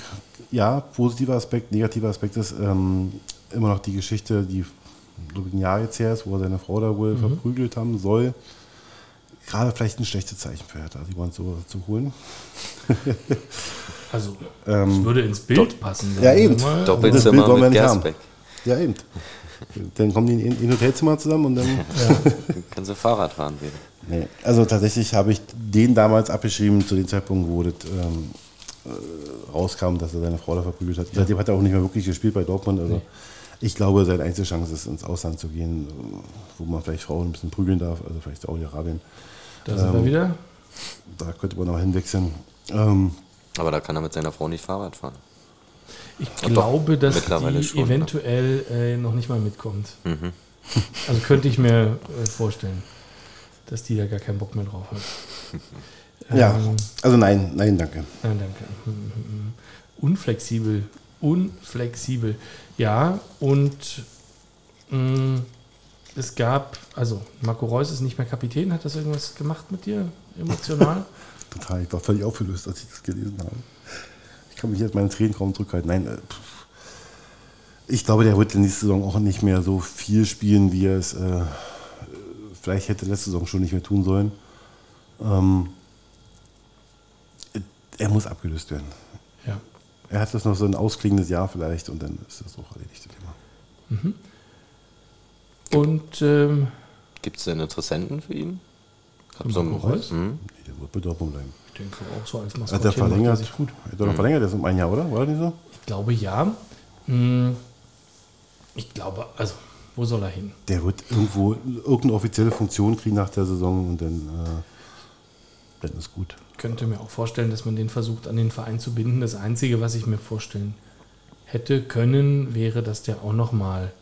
ja, positiver Aspekt, negativer Aspekt ist ähm, immer noch die Geschichte, die ein Jahr jetzt her ist, wo er seine Frau da wohl verprügelt haben soll. Gerade vielleicht ein schlechtes Zeichen für Hertha, die wollen so zu holen. Also, Ähm, das würde ins Bild passen. ja, eben. Doppelzimmer wir mit nicht haben. Gersbeck. Ja, eben. Dann kommen die in in ein Hotelzimmer zusammen und dann. Kannst du Fahrrad fahren wieder. Nee. Also tatsächlich habe ich den damals abgeschrieben zu dem Zeitpunkt, wo das ähm, äh, rauskam, dass er seine Frau da verprügelt hat. Seitdem hat er auch nicht mehr wirklich gespielt bei Dortmund. Also ich glaube, seine einzige Chance ist, ins Ausland zu gehen, äh, wo man vielleicht Frauen ein bisschen prügeln darf, also vielleicht Saudi-Arabien. Da sind Ähm, wir wieder. Da könnte man noch hinwechseln. Ähm, Aber da kann er mit seiner Frau nicht Fahrrad fahren. Ich doch, glaube, dass die schon, ne? eventuell äh, noch nicht mal mitkommt. Mhm. Also könnte ich mir äh, vorstellen, dass die da gar keinen Bock mehr drauf hat. ja, Ähm, also nein, nein, danke. Nein, danke. Unflexibel. Unflexibel. Ja, und mh, es gab, also Marco Reus ist nicht mehr Kapitän. Hat das irgendwas gemacht mit dir emotional? Total, ich war völlig aufgelöst, als ich das gelesen habe. Ich kann mich jetzt meine Tränen kaum zurückhalten. Nein, äh, ich glaube, der wird in nächste Saison auch nicht mehr so viel spielen, wie er es äh, vielleicht hätte letzte Saison schon nicht mehr tun sollen. Ähm, er muss abgelöst werden. ja. Er hat das noch so ein ausklingendes Jahr vielleicht und dann ist das auch erledigt. das Thema. Und ähm, Gibt es denn Interessenten für ihn? Gab so Marco ein, Reus? Mhm. Nee, der wird bei Dortmund bleiben. ich denke auch so als Hat er Maskottchen macht er verlängert? sich gut. Hat er noch verlängert? Der ist um ein Jahr, oder? War das nicht so? Ich glaube ja. Hm, Ich glaube, also wo soll er hin? Der wird irgendwo irgendeine offizielle Funktion kriegen nach der Saison und dann, äh, dann ist gut. Ich könnte mir auch vorstellen, dass man den versucht, an den Verein zu binden. Das Einzige, was ich mir vorstellen hätte können, wäre, dass der auch nochmal,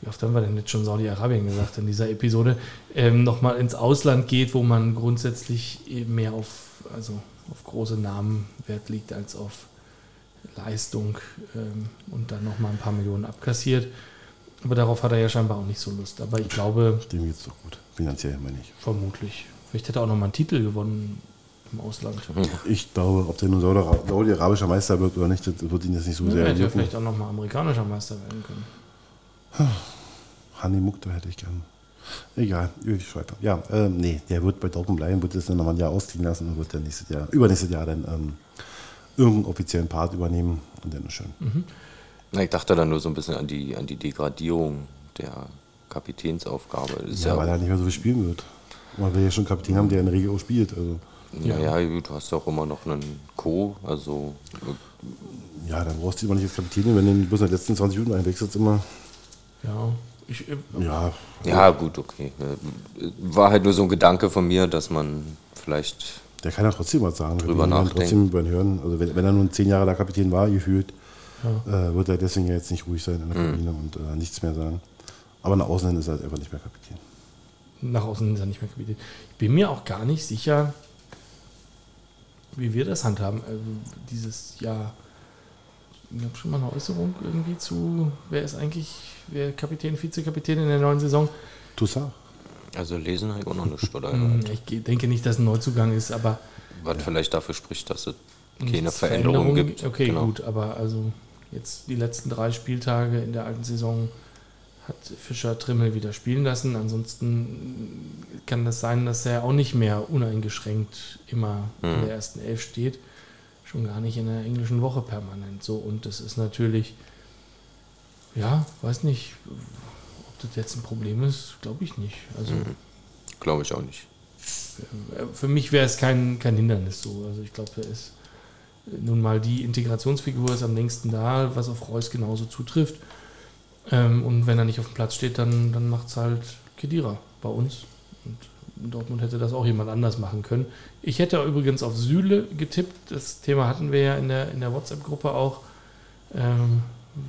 wie oft haben wir denn jetzt schon Saudi-Arabien gesagt in dieser Episode, ähm, nochmal ins Ausland geht, wo man grundsätzlich eben mehr auf, also auf große Namen Wert liegt als auf Leistung ähm, und dann nochmal ein paar Millionen abkassiert. Aber darauf hat er ja scheinbar auch nicht so Lust. Aber ich glaube, Dem geht es doch gut. Finanziell meine ich. vermutlich. Vielleicht hätte er auch nochmal einen Titel gewonnen im Ausland. Ich glaube, ob der nun Saudi- saudi-arabischer Meister wird oder nicht, das wird ihn jetzt nicht so Ja, sehr hätte ja vielleicht auch nochmal amerikanischer Meister werden können. Hani Mukta hätte ich gern. Egal, wirklich weiter. Ja, ähm, nee, der wird bei Dortmund bleiben, wird das dann nochmal ein Jahr ausziehen lassen und wird dann nächstes Jahr, übernächstes Jahr dann ähm, irgendeinen offiziellen Part übernehmen und dann ist schön. Mhm. Na, ich dachte dann nur so ein bisschen an die, an die Degradierung der Kapitänsaufgabe. Ja, ja, weil er nicht mehr so viel spielen wird. Weil wir ja schon einen Kapitän haben, der in der Regel auch spielt. Also. Ja, ja, du hast ja auch immer noch einen Co. Also, ja, dann brauchst du immer nicht als Kapitän, wenn du bloß in den letzten 20 Minuten einwechselst immer. Ja. Ich, äh, ja. ja, gut, okay. War halt nur so ein Gedanke von mir, dass man vielleicht. Der kann ja trotzdem was sagen. Drüber nachdenken. Trotzdem über hören. Also wenn, wenn, er nun zehn Jahre der Kapitän war, gefühlt, ja. äh, wird er deswegen ja jetzt nicht ruhig sein in der mhm. Kabine mhm. und äh, nichts mehr sagen. Aber nach außen hin ist er halt einfach nicht mehr Kapitän. Nach außen hin ist er nicht mehr Kapitän. Ich bin mir auch gar nicht sicher, wie wir das handhaben. Also dieses Jahr. Ich habe schon mal eine Äußerung irgendwie zu, wer ist eigentlich wer Kapitän, Vizekapitän in der neuen Saison? Toussaint. Also lesen habe ich auch noch nicht, oder? Hm, ich denke nicht, dass ein Neuzugang ist, aber. Was ja. vielleicht dafür spricht, dass es keine Veränderung, gibt. Okay, genau. gut, aber also jetzt die letzten drei Spieltage in der alten Saison hat Fischer Trimmel wieder spielen lassen. Ansonsten kann das sein, dass er auch nicht mehr uneingeschränkt immer mhm. in der ersten Elf steht. Schon gar nicht in der englischen Woche permanent so. Und das ist natürlich, ja, weiß nicht, ob das jetzt ein Problem ist, glaube ich nicht. Also, mhm. Glaube ich auch nicht. Für mich wäre es kein, kein Hindernis so. Also ich glaube, er ist nun mal die Integrationsfigur ist am längsten da, was auf Reus genauso zutrifft. Ähm, und wenn er nicht auf dem Platz steht, dann, dann macht es halt Kedira bei uns. Und Dortmund hätte das auch jemand anders machen können. Ich hätte übrigens auf Süle getippt. Das Thema hatten wir ja in der, in der WhatsApp-Gruppe auch. Ähm,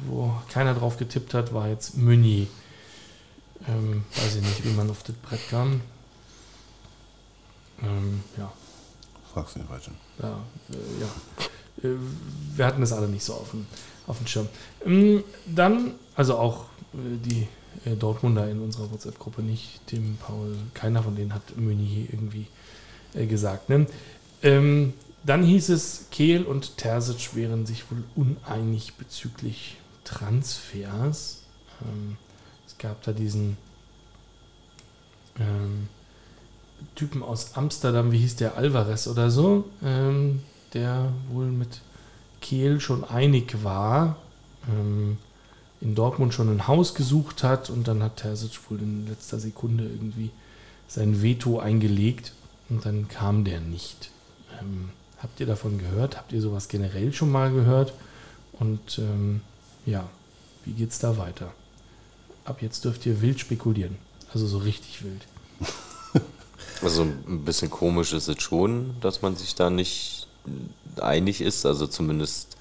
wo keiner drauf getippt hat, war jetzt Meunier. Ähm, weiß ich nicht, wie man auf das Brett kam. Ähm, ja. Fragst du den Falschen. Ja, äh, ja. Äh, wir hatten das alle nicht so auf dem, auf dem Schirm. Ähm, dann, also auch äh, die äh, Dortmunder in unserer WhatsApp-Gruppe nicht, Tim, Paul, keiner von denen hat Meunier irgendwie gesagt. Ne? Ähm, dann hieß es, Kehl und Terzic wären sich wohl uneinig bezüglich Transfers. Ähm, es gab da diesen ähm, Typen aus Amsterdam, wie hieß der, Alvarez oder so, der wohl mit Kehl schon einig war, ähm, in Dortmund schon ein Haus gesucht hat und dann hat Terzic wohl in letzter Sekunde irgendwie sein Veto eingelegt und dann kam der nicht. Ähm, Habt ihr davon gehört? Habt ihr sowas generell schon mal gehört? Und ähm, ja, wie geht's da weiter? Ab jetzt dürft ihr wild spekulieren. Also so richtig wild. Also ein bisschen komisch ist es schon, dass man sich da nicht einig ist, also zumindest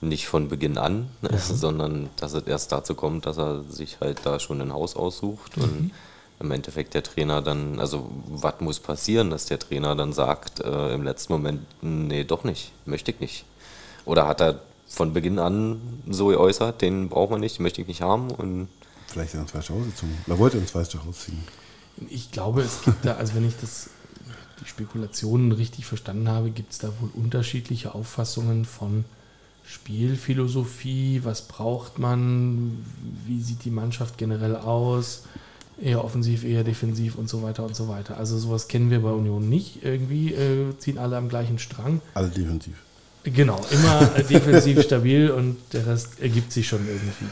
nicht von Beginn an, ja. sondern dass es erst dazu kommt, dass er sich halt da schon ein Haus aussucht mhm. und im Endeffekt der Trainer dann, also was muss passieren, dass der Trainer dann sagt äh, im letzten Moment, nee, doch nicht, möchte ich nicht. Oder hat er von Beginn an so geäußert, den braucht man nicht, möchte ich nicht haben und Vielleicht ins falsche Haus gezogen. Oder wollte ins falsche Haus ziehen. Ich glaube, es gibt da, also wenn ich das, die Spekulationen richtig verstanden habe, gibt es da wohl unterschiedliche Auffassungen von Spielphilosophie, was braucht man, wie sieht die Mannschaft generell aus, eher offensiv, eher defensiv und so weiter und so weiter. Also sowas kennen wir bei Union nicht. Irgendwie äh, ziehen alle am gleichen Strang. Alle defensiv. Genau, immer defensiv stabil und der Rest ergibt sich schon irgendwie.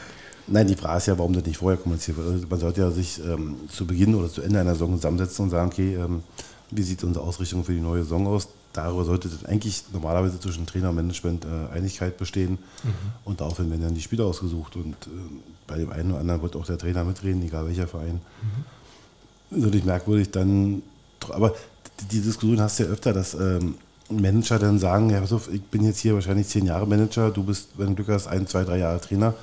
Nein, die Frage ist ja, warum das nicht vorher kommuniziert wird. Also man sollte ja sich ähm, zu Beginn oder zu Ende einer Saison zusammensetzen und sagen, okay, ähm, wie sieht unsere Ausrichtung für die neue Saison aus? Darüber sollte eigentlich normalerweise zwischen Trainer und Management äh, Einigkeit bestehen. Mhm. Und daraufhin werden dann die Spieler ausgesucht. Und äh, bei dem einen oder anderen wird auch der Trainer mitreden, egal welcher Verein. Mhm. Natürlich merkwürdig dann, aber die Diskussion hast du ja öfter, dass ähm, Manager dann sagen, ja, pass auf, ich bin jetzt hier wahrscheinlich zehn Jahre Manager, du bist, wenn du Glück hast, ein, zwei, drei Jahre Trainer.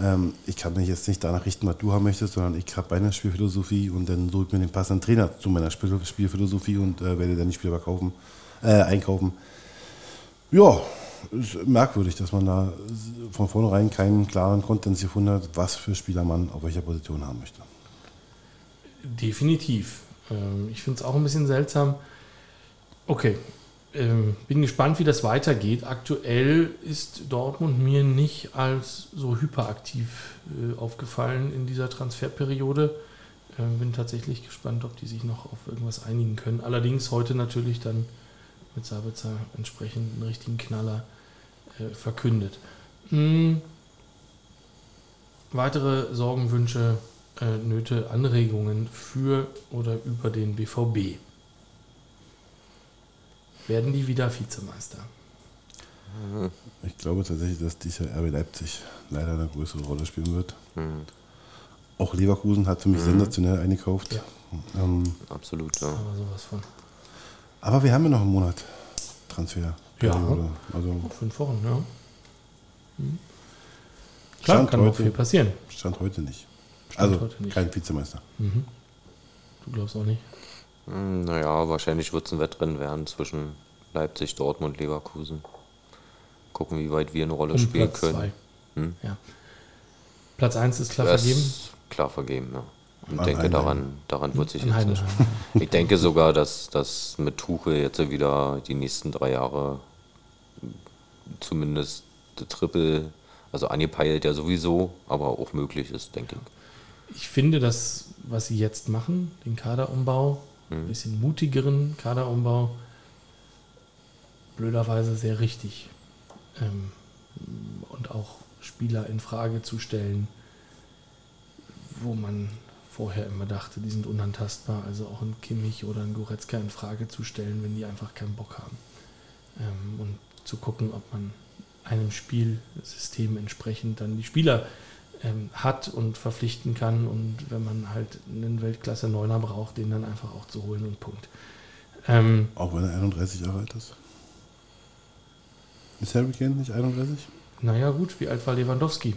Ähm, ich kann mich jetzt nicht danach richten, was du haben möchtest, sondern ich habe meine Spielphilosophie und dann suche ich mir den passenden Trainer zu meiner Spiel Spielphilosophie und äh, werde dann die Spieler verkaufen, äh, einkaufen. Ja, ist merkwürdig, dass man da von vornherein keinen klaren Konsens gefunden hat, was für Spieler man auf welcher Position haben möchte. Definitiv. Ähm, ich finde es auch ein bisschen seltsam. Okay, ähm, bin gespannt, wie das weitergeht. Aktuell ist Dortmund mir nicht als so hyperaktiv äh, aufgefallen in dieser Transferperiode. äh, bin tatsächlich gespannt, ob die sich noch auf irgendwas einigen können. Allerdings heute natürlich dann mit Sabitzer entsprechend einen richtigen Knaller äh, verkündet. Hm. Weitere Sorgen, Wünsche, äh, Nöte, Anregungen für oder über den BVB. Werden die wieder Vizemeister? Ich glaube tatsächlich, dass dieses Jahr RB Leipzig leider eine größere Rolle spielen wird. Mhm. Auch Leverkusen hat für mich sensationell eingekauft. Ja. Ähm, Absolut, ja. Aber sowas von. aber wir haben ja noch einen Monat Transfer. Ja. Also Fünf Wochen, ja. Hm. Klar, Stand kann noch heute- viel passieren. Stand heute nicht. Stand also heute nicht. kein Vizemeister. Mhm. Du glaubst auch nicht? Hm, Naja, wahrscheinlich wird es ein Wettrennen werden zwischen Leipzig, Dortmund, Leverkusen. Gucken, wie weit wir eine Rolle Um spielen Platz können. zwei. Hm? Ja. Platz 1 ist klar Das vergeben. ist klar vergeben, ja. Ich denke, daran, daran wird sich jetzt nicht. Ich denke sogar, dass, dass mit Tuchel jetzt wieder die nächsten drei Jahre zumindest der Triple, also angepeilt ja sowieso, aber auch möglich ist, denke ich. Ich finde das, was sie jetzt machen, den Kaderumbau, ein Mhm. bisschen mutigeren Kaderumbau, blöderweise sehr richtig. Ähm, und auch Spieler in Frage zu stellen, wo man vorher immer dachte, die sind unantastbar, also auch ein Kimmich oder ein Goretzka in Frage zu stellen, wenn die einfach keinen Bock haben. Ähm, und zu gucken, ob man einem Spielsystem entsprechend dann die Spieler ähm, hat und verpflichten kann und wenn man halt einen Weltklasse Neuner braucht, den dann einfach auch zu holen und Punkt. Ähm, Auch wenn er 31 Jahre alt ist. Ist Harry Kane nicht 31? naja gut, wie alt war Lewandowski?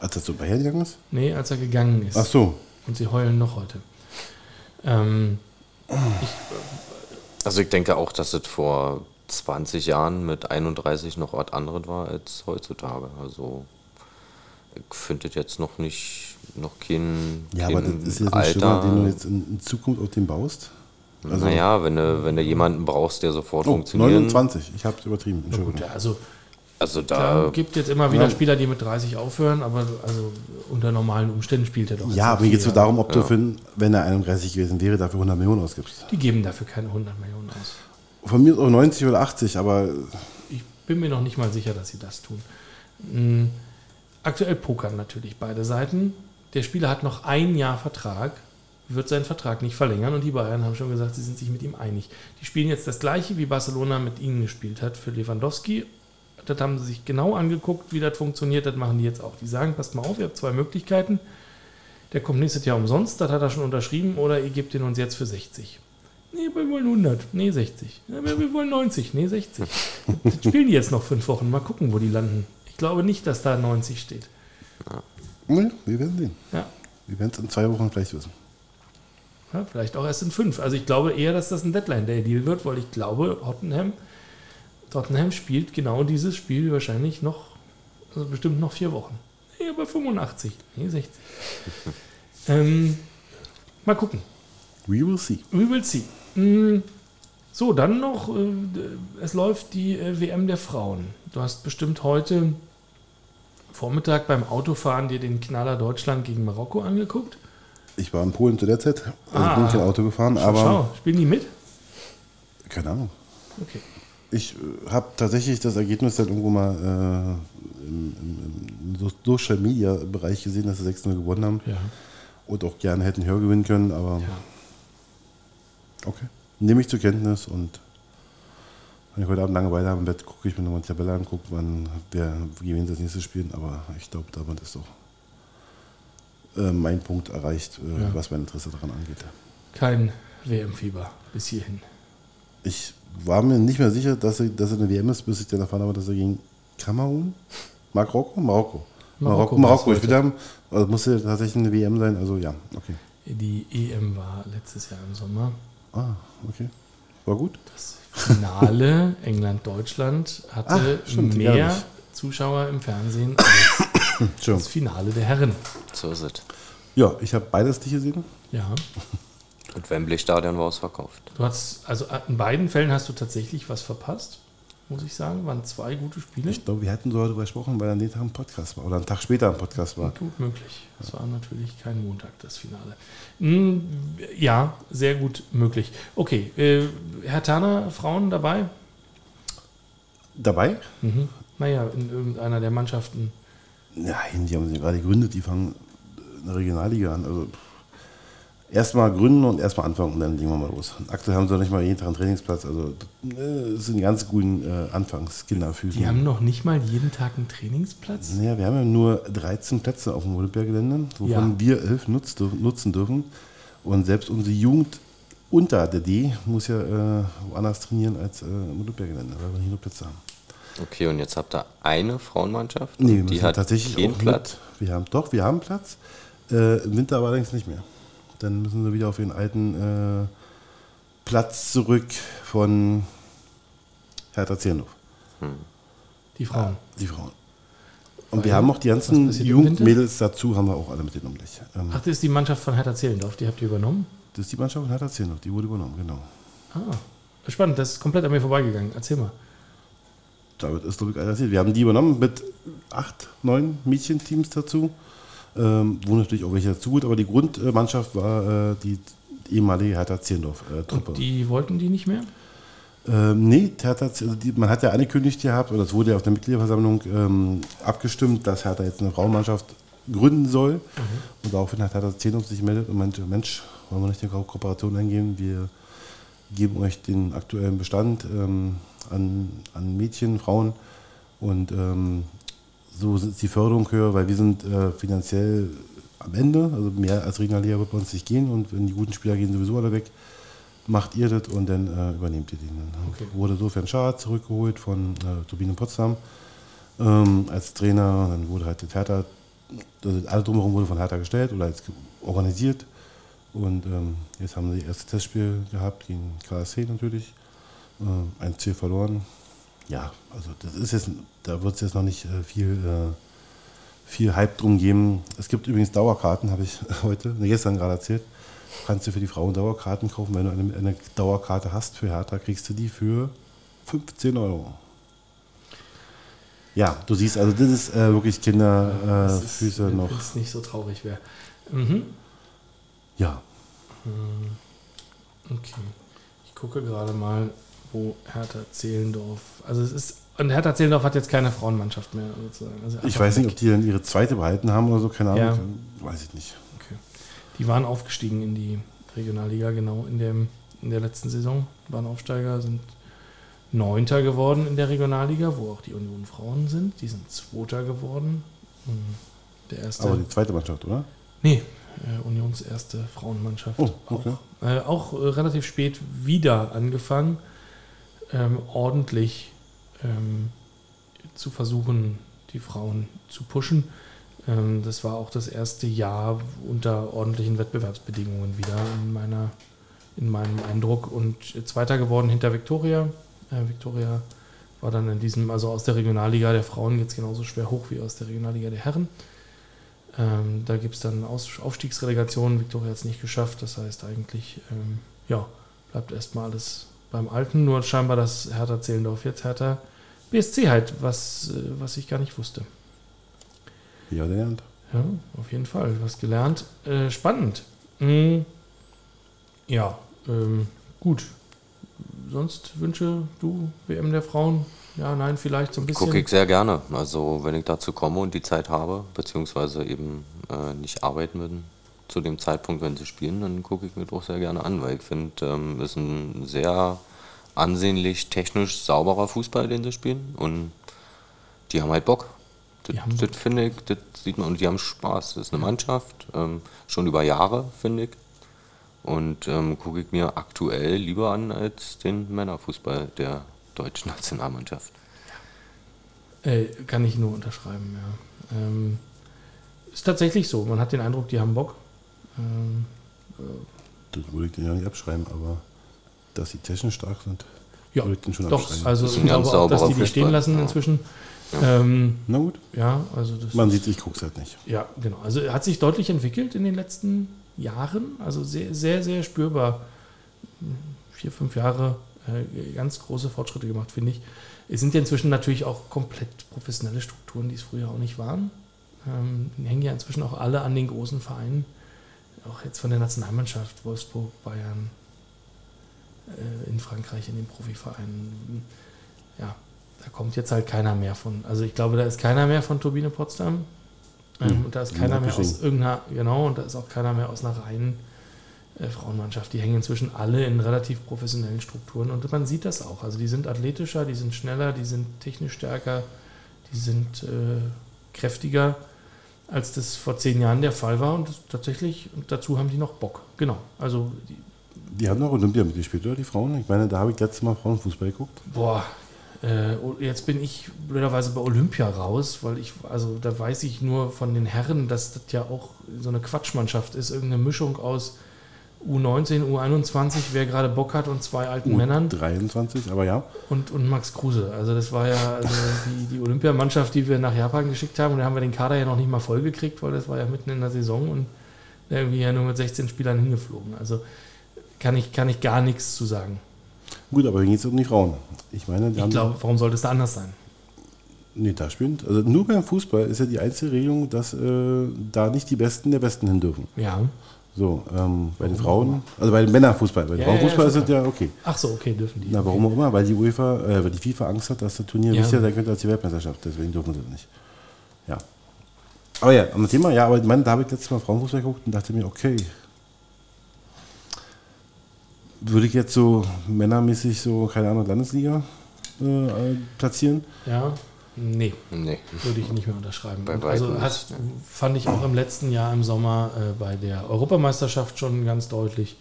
Als er zu Bayern gegangen ist? Nee, als er gegangen ist. Ach so. Und sie heulen noch heute. Ähm, Also ich denke auch, dass es vor 20 Jahren mit 31 noch was anderes war als heutzutage. Also ich finde das jetzt noch nicht, noch kein, Ja, kein aber das ist jetzt ein Stürmer, den du jetzt in, Zukunft auf den baust. Also, naja, wenn du, wenn du jemanden brauchst, der sofort oh, funktioniert. 29. Ich habe es übertrieben. gut, also Also klar, da gibt jetzt immer wieder ja. Spieler, die mit 30 aufhören, aber also unter normalen Umständen spielt er doch. Ja, aber mir geht es so darum, ob du, Ja. für, einen- wenn er 31 gewesen wäre, dafür 100 Millionen ausgibst. Die geben dafür keine 100 Millionen aus. Von mir ist auch 90 oder 80, aber Ich bin mir noch nicht mal sicher, dass sie das tun. Mm, Aktuell pokern natürlich beide Seiten. Der Spieler hat noch ein Jahr Vertrag, wird seinen Vertrag nicht verlängern und die Bayern haben schon gesagt, sie sind sich mit ihm einig. Die spielen jetzt das gleiche, wie Barcelona mit ihnen gespielt hat für Lewandowski. Das haben sie sich genau angeguckt, wie das funktioniert. Das machen die jetzt auch. Die sagen, passt mal auf, ihr habt zwei Möglichkeiten. Der kommt nächstes Jahr umsonst, das hat er schon unterschrieben, oder ihr gebt ihn uns jetzt für 60. Nee, wir wollen 100. Nee, 60. Ja, wir, wir wollen 90. Nee, 60. Das spielen die jetzt noch fünf Wochen. Mal gucken, wo die landen. Ich glaube nicht, dass da 90 steht. ne, wir werden sehen. Ja. Wir werden es in zwei Wochen gleich wissen. Ja, vielleicht auch erst in fünf. Also ich glaube eher, dass das ein Deadline-Day-Deal wird, weil ich glaube, Tottenham, Tottenham spielt genau dieses Spiel wahrscheinlich noch, also bestimmt noch vier Wochen. Nee, aber 85. Nee, 60. ähm, mal gucken. We will see. We will see. Mm, So, dann noch, äh, es läuft die äh, WM der Frauen. Du hast bestimmt heute Vormittag beim Autofahren dir den Knaller Deutschland gegen Marokko angeguckt. Ich war in Polen zu der Zeit, also Ah. bin kein Auto gefahren, aber Schau, spielen die mit? keine Ahnung. Okay. Ich äh, habe tatsächlich das Ergebnis dann irgendwo mal äh, im, im, im So- Social Media Bereich gesehen, dass sie 6-0 gewonnen haben Ja. und auch gerne hätten höher gewinnen können, aber ja. okay. Nehme ich zur Kenntnis und wenn ich heute Abend Langeweile habe im Bett, gucke ich mir nochmal die Tabelle an, gucke, wann wen sie das nächste spielen, aber ich glaube, damit ist doch äh, mein Punkt erreicht, äh, Ja. was mein Interesse daran angeht. Kein WM-Fieber bis hierhin. Ich war mir nicht mehr sicher, dass er, dass er eine WM ist, bis ich dann erfahren habe, dass er gegen Kamerun, Marokko, Marokko, Marokko Marokko, Marokko gespielt haben. Also musste tatsächlich eine WM sein, also ja, okay. Die EM war letztes Jahr im Sommer. Ah, okay. War gut. Das Finale England-Deutschland hatte Ach, stimmt, mehr. Zuschauer im Fernsehen als das Finale der Herren. so ist es. Ja, ich habe beides nicht gesehen. Ja. Und Wembley Stadion war ausverkauft. Du hast, also in beiden Fällen hast du tatsächlich was verpasst. Muss ich sagen. Waren zwei gute Spiele. Ich glaube, wir hätten so darüber gesprochen, weil an dem Tag ein Podcast war oder einen Tag später ein Podcast war. Gut möglich. Das war natürlich kein Montag, das Finale. Hm, ja, sehr gut möglich. Okay, äh, Herr Tanner, Frauen dabei? Dabei? Mhm. Naja, in irgendeiner der Mannschaften. Nein, die haben sich gerade gegründet, die fangen in der Regionalliga an. Also erstmal gründen und erstmal anfangen und dann legen wir mal los. Aktuell haben sie noch nicht mal jeden Tag einen Trainingsplatz. Also äh, das sind ganz guten äh, Anfangskinderfüße. Die haben noch nicht mal jeden Tag einen Trainingsplatz? Naja, wir haben ja nur 13 Plätze auf dem Olympiagelände, wovon Ja. wir elf nutz, nutzen dürfen. Und selbst unsere Jugend unter der D muss ja äh, woanders trainieren als äh, im Olympiagelände, weil wir hier nur Plätze haben. Okay, und jetzt habt ihr eine Frauenmannschaft? Nee, wir die hat tatsächlich keinen auch Platz. Mit, wir haben, doch, wir haben Platz. Äh, Im Winter aber allerdings nicht mehr. Dann müssen wir wieder auf den alten äh, Platz zurück von Hertha Zierndorf, Die Frauen. die Frauen. Und Weil- wir haben auch die ganzen? Jugendmädels dazu, haben wir auch alle mitgenommen. gleich. Ähm, Ach, das ist die Mannschaft von Hertha Zehlendorf, die habt ihr übernommen? das ist die Mannschaft von Hertha Zierndorf, die wurde übernommen, genau. Ah, spannend, das ist komplett an mir vorbeigegangen. Erzähl mal. Damit ist glaube ich alles erzählt. Wir haben die übernommen mit acht, neun Mädchenteams dazu, ähm, wo natürlich auch welche dazu gut, aber die Grundmannschaft war äh, die ehemalige Hertha Zierndorf-Truppe. Und die wollten die nicht mehr? Ähm, nee, Hertha, also die, man hat ja angekündigt gehabt, oder es wurde ja auf der Mitgliederversammlung ähm, abgestimmt, dass Hertha jetzt eine Frauenmannschaft gründen soll. Und daraufhin hat Hertha Zehndorf sich gemeldet und meinte, Mensch, wollen wir nicht eine Ko- Kooperation eingehen? Wir geben euch den aktuellen Bestand ähm, an, an Mädchen, Frauen und ähm, so ist die Förderung höher, weil wir sind äh, finanziell am Ende, also mehr als Regionalliga wird bei uns nicht gehen und wenn die guten Spieler gehen sowieso alle weg, macht ihr das und dann äh, übernehmt ihr den. Dann Okay. wurde Sofern Schad zurückgeholt von äh, Turbine Potsdam ähm, als Trainer. Dann wurde halt das Hertha, also alles drumherum wurde von Hertha gestellt oder organisiert. Und ähm, jetzt haben sie das erste Testspiel gehabt gegen KSC natürlich. Äh, ein Ziel verloren. Ja, also das ist jetzt, da wird es jetzt noch nicht äh, viel, äh, viel Hype drum geben. Es gibt übrigens Dauerkarten, habe ich heute, gestern gerade erzählt. Kannst du für die Frauen Dauerkarten kaufen. Wenn du eine, eine Dauerkarte hast für Hertha, kriegst du die für 15 Euro. Ja, du siehst, also das ist äh, wirklich Kinderfüße äh, ist, Füße wenn noch. es nicht so traurig wäre. Mhm. Ja, Okay. Ich gucke gerade mal, wo Hertha Zehlendorf. Also es ist. Und Hertha Zehlendorf hat jetzt keine Frauenmannschaft mehr sozusagen. Also ich weiß nicht, ob die dann ihre zweite behalten haben oder so, keine Ahnung. Weiß ich nicht. Okay. Die waren aufgestiegen in die Regionalliga, genau, in, dem, in der letzten Saison. Waren Aufsteiger, sind Neunter geworden in der Regionalliga, wo auch die Union Frauen sind. Die sind Zweiter geworden. Hm, Der erste. Aber die zweite Mannschaft, oder? nee, äh, Unions erste Frauenmannschaft. Oh, okay. Auch, äh, auch äh, relativ spät wieder angefangen, ähm, ordentlich ähm, zu versuchen, die Frauen zu pushen. Ähm, das war auch das erste Jahr unter ordentlichen Wettbewerbsbedingungen wieder in, meiner, in meinem Eindruck. Und Zweiter geworden hinter Viktoria. Äh, Viktoria war dann in diesem, also aus der Regionalliga der Frauen jetzt genauso schwer hoch wie aus der Regionalliga der Herren. Ähm, da gibt es dann Aus Aufstiegsrelegationen. Viktoria hat es nicht geschafft. Das heißt eigentlich, ähm, ja, bleibt erstmal alles beim Alten. Nur scheinbar das Hertha Zehlendorf jetzt Hertha BSC halt, was, äh, was ich gar nicht wusste. Ja, gelernt. Ja, auf jeden Fall. Was gelernt. Äh, spannend. Mm, ja, ähm, gut. Sonst Wünsche du WM der Frauen? Ja, nein, vielleicht so ein bisschen. Gucke ich sehr gerne. Also wenn ich dazu komme und die Zeit habe, beziehungsweise eben äh, nicht arbeiten müssen zu dem Zeitpunkt, wenn sie spielen, dann gucke ich mir auch sehr gerne an, weil ich finde, ähm, ist ein sehr ansehnlich technisch sauberer Fußball, den sie spielen und die haben halt Bock. Das, das finde ich, das sieht man und die haben Spaß. Das ist eine Mannschaft, ähm, schon über Jahre, finde ich. Und ähm, gucke ich mir aktuell lieber an als den Männerfußball der deutschen Nationalmannschaft. Äh, kann ich nur unterschreiben, ja. Ähm, ist tatsächlich so. Man hat den Eindruck, die haben Bock. Ähm, Das würde ich den ja nicht abschreiben, aber dass sie technisch stark sind, ja, würde ich den schon doch. abschreiben. Also Das ist ich ein ganz glaube auch, dass die die stehen lassen ja. inzwischen. Ähm, Na gut, ja, also das. man sieht, ich gucke es halt nicht. Ja, genau. Also er hat sich deutlich entwickelt in den letzten Jahren. Also sehr, sehr, sehr spürbar. Vier, fünf Jahre äh, ganz große Fortschritte gemacht, finde ich. Es sind ja inzwischen natürlich auch komplett professionelle Strukturen, die es früher auch nicht waren. Ähm, die hängen ja inzwischen auch alle an den großen Vereinen. Auch jetzt von der Nationalmannschaft, Wolfsburg, Bayern, äh, in Frankreich, in den Profivereinen. Ja, da kommt jetzt halt keiner mehr von. Also ich glaube, da ist keiner mehr von Turbine Potsdam. Ähm, Hm. und da ist keiner mehr aus irgendeiner, genau, und da ist auch keiner mehr aus einer reinen äh, Frauenmannschaft. Die hängen inzwischen alle in relativ professionellen Strukturen und man sieht das auch. Also die sind athletischer, die sind schneller, die sind technisch stärker, die sind äh, kräftiger, als das vor zehn Jahren der Fall war. Und tatsächlich, und dazu haben die noch Bock. Genau. Also die, Die haben noch Olympia mitgespielt, oder? Die Frauen? Ich meine, da habe ich letztes Mal Frauenfußball geguckt. Boah, äh, jetzt bin ich blöderweise bei Olympia raus, weil ich, also da weiß ich nur von den Herren, dass das ja auch so eine Quatschmannschaft ist, irgendeine Mischung aus U19, U21, wer gerade Bock hat und zwei alten Männern U23, aber ja. und, und Max Kruse. Also das war ja also die, die Olympiamannschaft, die wir nach Japan geschickt haben und da haben wir den Kader ja noch nicht mal voll gekriegt, weil das war ja mitten in der Saison und irgendwie ja nur mit 16 Spielern hingeflogen. Also kann ich, kann ich gar nichts zu sagen. Gut, aber hier geht es um die Frauen. Ich meine, Ich glaube, warum sollte es da anders sein? Nee, da spielen. Also nur beim Fußball ist ja die einzige Regelung, dass äh, da nicht die Besten der Besten hin dürfen. Ja. So, ähm, bei den Frauen, also bei den Männerfußball, bei den Ja, Frauenfußball ja, ist ja, es ja okay. Ach so, okay, dürfen die. Na, warum auch immer, weil die UEFA, äh, weil die FIFA Angst hat, dass das Turnier wichtiger sein könnte als die Weltmeisterschaft, deswegen dürfen sie das nicht. Ja. Aber ja, am Thema, ja, aber ich meine, da habe ich letztes Mal Frauenfußball geguckt und dachte mir, okay, würde ich jetzt so männermäßig so, keine Ahnung, Landesliga äh, platzieren? Ja, nee, Nee. würde ich nicht mehr unterschreiben. Also hat, fand ich auch im letzten Jahr im Sommer äh, bei der Europameisterschaft schon ganz deutlich,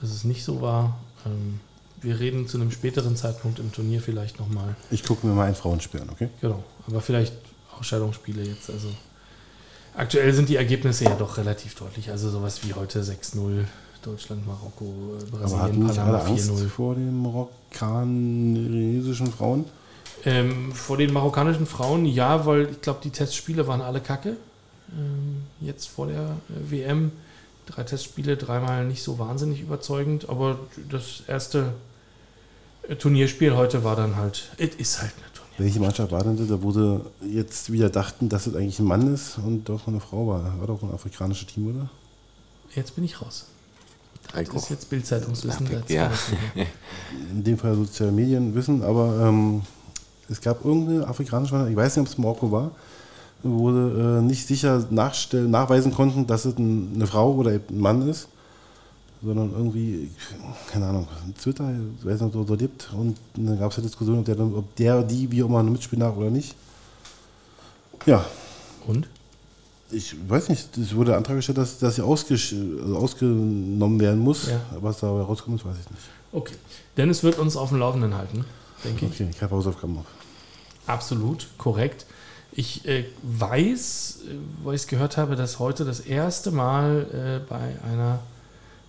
dass es nicht so war. Ähm, wir reden zu einem späteren Zeitpunkt im Turnier vielleicht nochmal. Ich gucke mir mal ein Frauenspiel an, okay? Genau, aber vielleicht Ausscheidungsspiele jetzt. Also aktuell sind die Ergebnisse ja doch relativ deutlich. Also sowas wie heute 6-0 Deutschland, Marokko, äh, Aber hatten Brasilien, nicht alle Panama Angst 4-0. vor den marokkanesischen Frauen? Ähm, vor den marokkanischen Frauen ja, weil ich glaube, die Testspiele waren alle kacke. Ähm, jetzt vor der äh, WM. Drei Testspiele, dreimal nicht so wahnsinnig überzeugend, aber das erste äh, Turnierspiel heute war dann halt, es ist halt ein Turnier. Welche Mannschaft war denn das, da wo sie jetzt wieder dachten, dass es eigentlich ein Mann ist und doch eine Frau war? War doch ein afrikanisches Team, oder? Jetzt bin ich raus. Das ist jetzt Bildzeitungswissen. Ja. In dem Fall soziale Medien wissen, aber ähm, es gab irgendeine afrikanische Mannschaft, ich weiß nicht, ob es Marokko war, wo sie äh, nicht sicher nachweisen konnten, dass es ein, eine Frau oder ein Mann ist, sondern irgendwie, keine Ahnung, Twitter, ich weiß nicht, ob es so gibt, und dann gab es eine Diskussion, ob der, ob der, die, wie auch immer, mitspielen darf oder nicht. Ja, Und? Ich weiß nicht, es wurde der Antrag gestellt, dass, dass sie also ausgenommen werden muss. Ja. Was dabei rauskommt, weiß ich nicht. Okay. Dennis wird uns auf dem Laufenden halten, denke ich. Okay, ich habe Hausaufgaben auf. Absolut, korrekt. Ich äh, weiß, äh, wo ich es gehört habe, dass heute das erste Mal äh, bei einer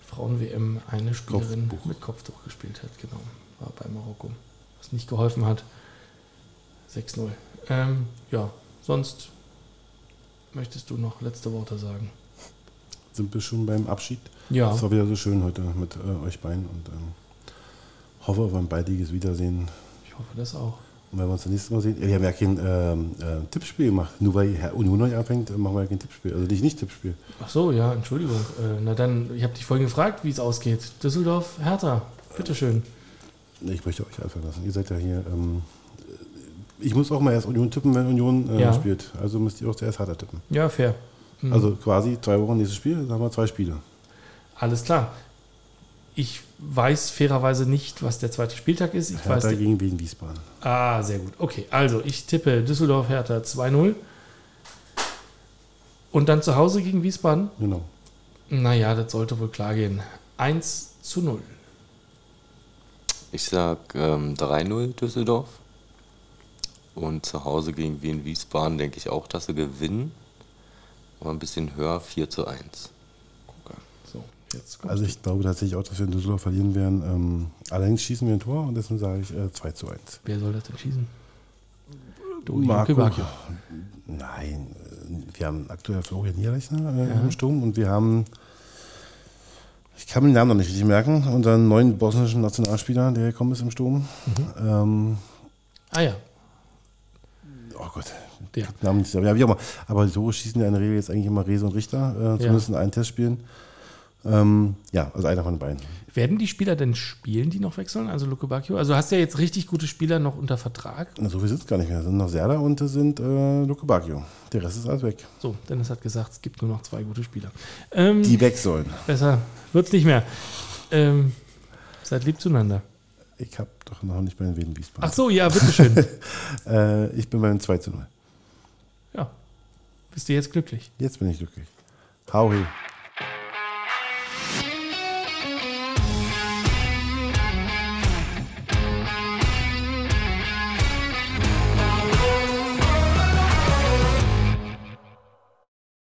Frauen-WM eine Spielerin Kopftuch. mit Kopftuch gespielt hat. Genau, war bei Marokko. Was nicht geholfen hat. 6-0. Ähm, ja, sonst möchtest du noch letzte Worte sagen? Sind wir schon beim Abschied? Ja, Es war wieder so schön heute mit äh, euch beiden und ähm, hoffe auf ein baldiges Wiedersehen. ich hoffe das auch. Und wenn wir uns das nächste Mal sehen, wir haben ja kein ähm, äh, Tippspiel gemacht. Nur weil Herr Union neu anfängt, äh, machen wir ja kein Tippspiel. Also nicht nicht Tippspiel. Ach so, ja, Entschuldigung. Äh, na dann, ich habe dich vorhin gefragt, wie es ausgeht. Düsseldorf, Hertha, bitteschön. Ich möchte euch einfach lassen. Ihr seid ja hier. Ähm, ich muss auch mal erst Union tippen, wenn Union äh, Ja. spielt. Also müsst ihr auch zuerst Hertha tippen. Ja, fair. Mhm. Also quasi zwei Wochen nächstes Spiel, dann haben wir zwei Spiele. Alles klar. Ich weiß fairerweise nicht, was der zweite Spieltag ist. Ich weiß Hertha die- gegen Wien Wiesbaden. Ah, sehr gut. Okay, also ich tippe Düsseldorf Hertha 2-0. Und dann zu Hause gegen Wiesbaden? Genau. Naja, das sollte wohl klar gehen. 1 zu 0. Ich sag ähm, 3-0 Düsseldorf. Und zu Hause gegen Wien Wiesbaden denke ich auch, dass sie gewinnen. Aber ein bisschen höher, 4 zu 1. So, jetzt kommt Also ich glaube tatsächlich auch, dass wir in Düsseldorf verlieren werden. Ähm, allerdings schießen wir ein Tor und deswegen sage ich äh, 2 zu 1. Wer soll das denn schießen? Du, Marco. Bacchio. Nein, äh, wir haben aktuell Florian Nierlechner äh, Ja. im Sturm und wir haben Ich kann mir den Namen noch nicht richtig merken. Unseren neuen bosnischen Nationalspieler, der gekommen ist im Sturm. Ähm, Ah ja, oh Gott. der. Namen nicht, ja, wie auch immer. Aber die Tore schießen ja in der Regel jetzt eigentlich immer Rese und Richter, äh, zumindest in allen Testspielen. Ähm, ja, also einer von den beiden. Werden die Spieler denn spielen, die noch wechseln? Also Luke Bacchio? Also hast du ja jetzt richtig gute Spieler noch unter Vertrag. Na, So viel sind es gar nicht mehr. Es sind noch Serda und es sind äh, Luke Bacchio. Der Rest ist alles weg. So, Dennis hat gesagt, es gibt nur noch zwei gute Spieler. Ähm, Die weg sollen. besser wird's nicht mehr. Ähm, seid lieb zueinander. Ich habe doch noch nicht bei den Wien Wiesbaden. Ach so, ja, bitteschön. Äh, ich bin beim 2 zu 0. ja, bist du jetzt glücklich? Jetzt bin ich glücklich. Hau he.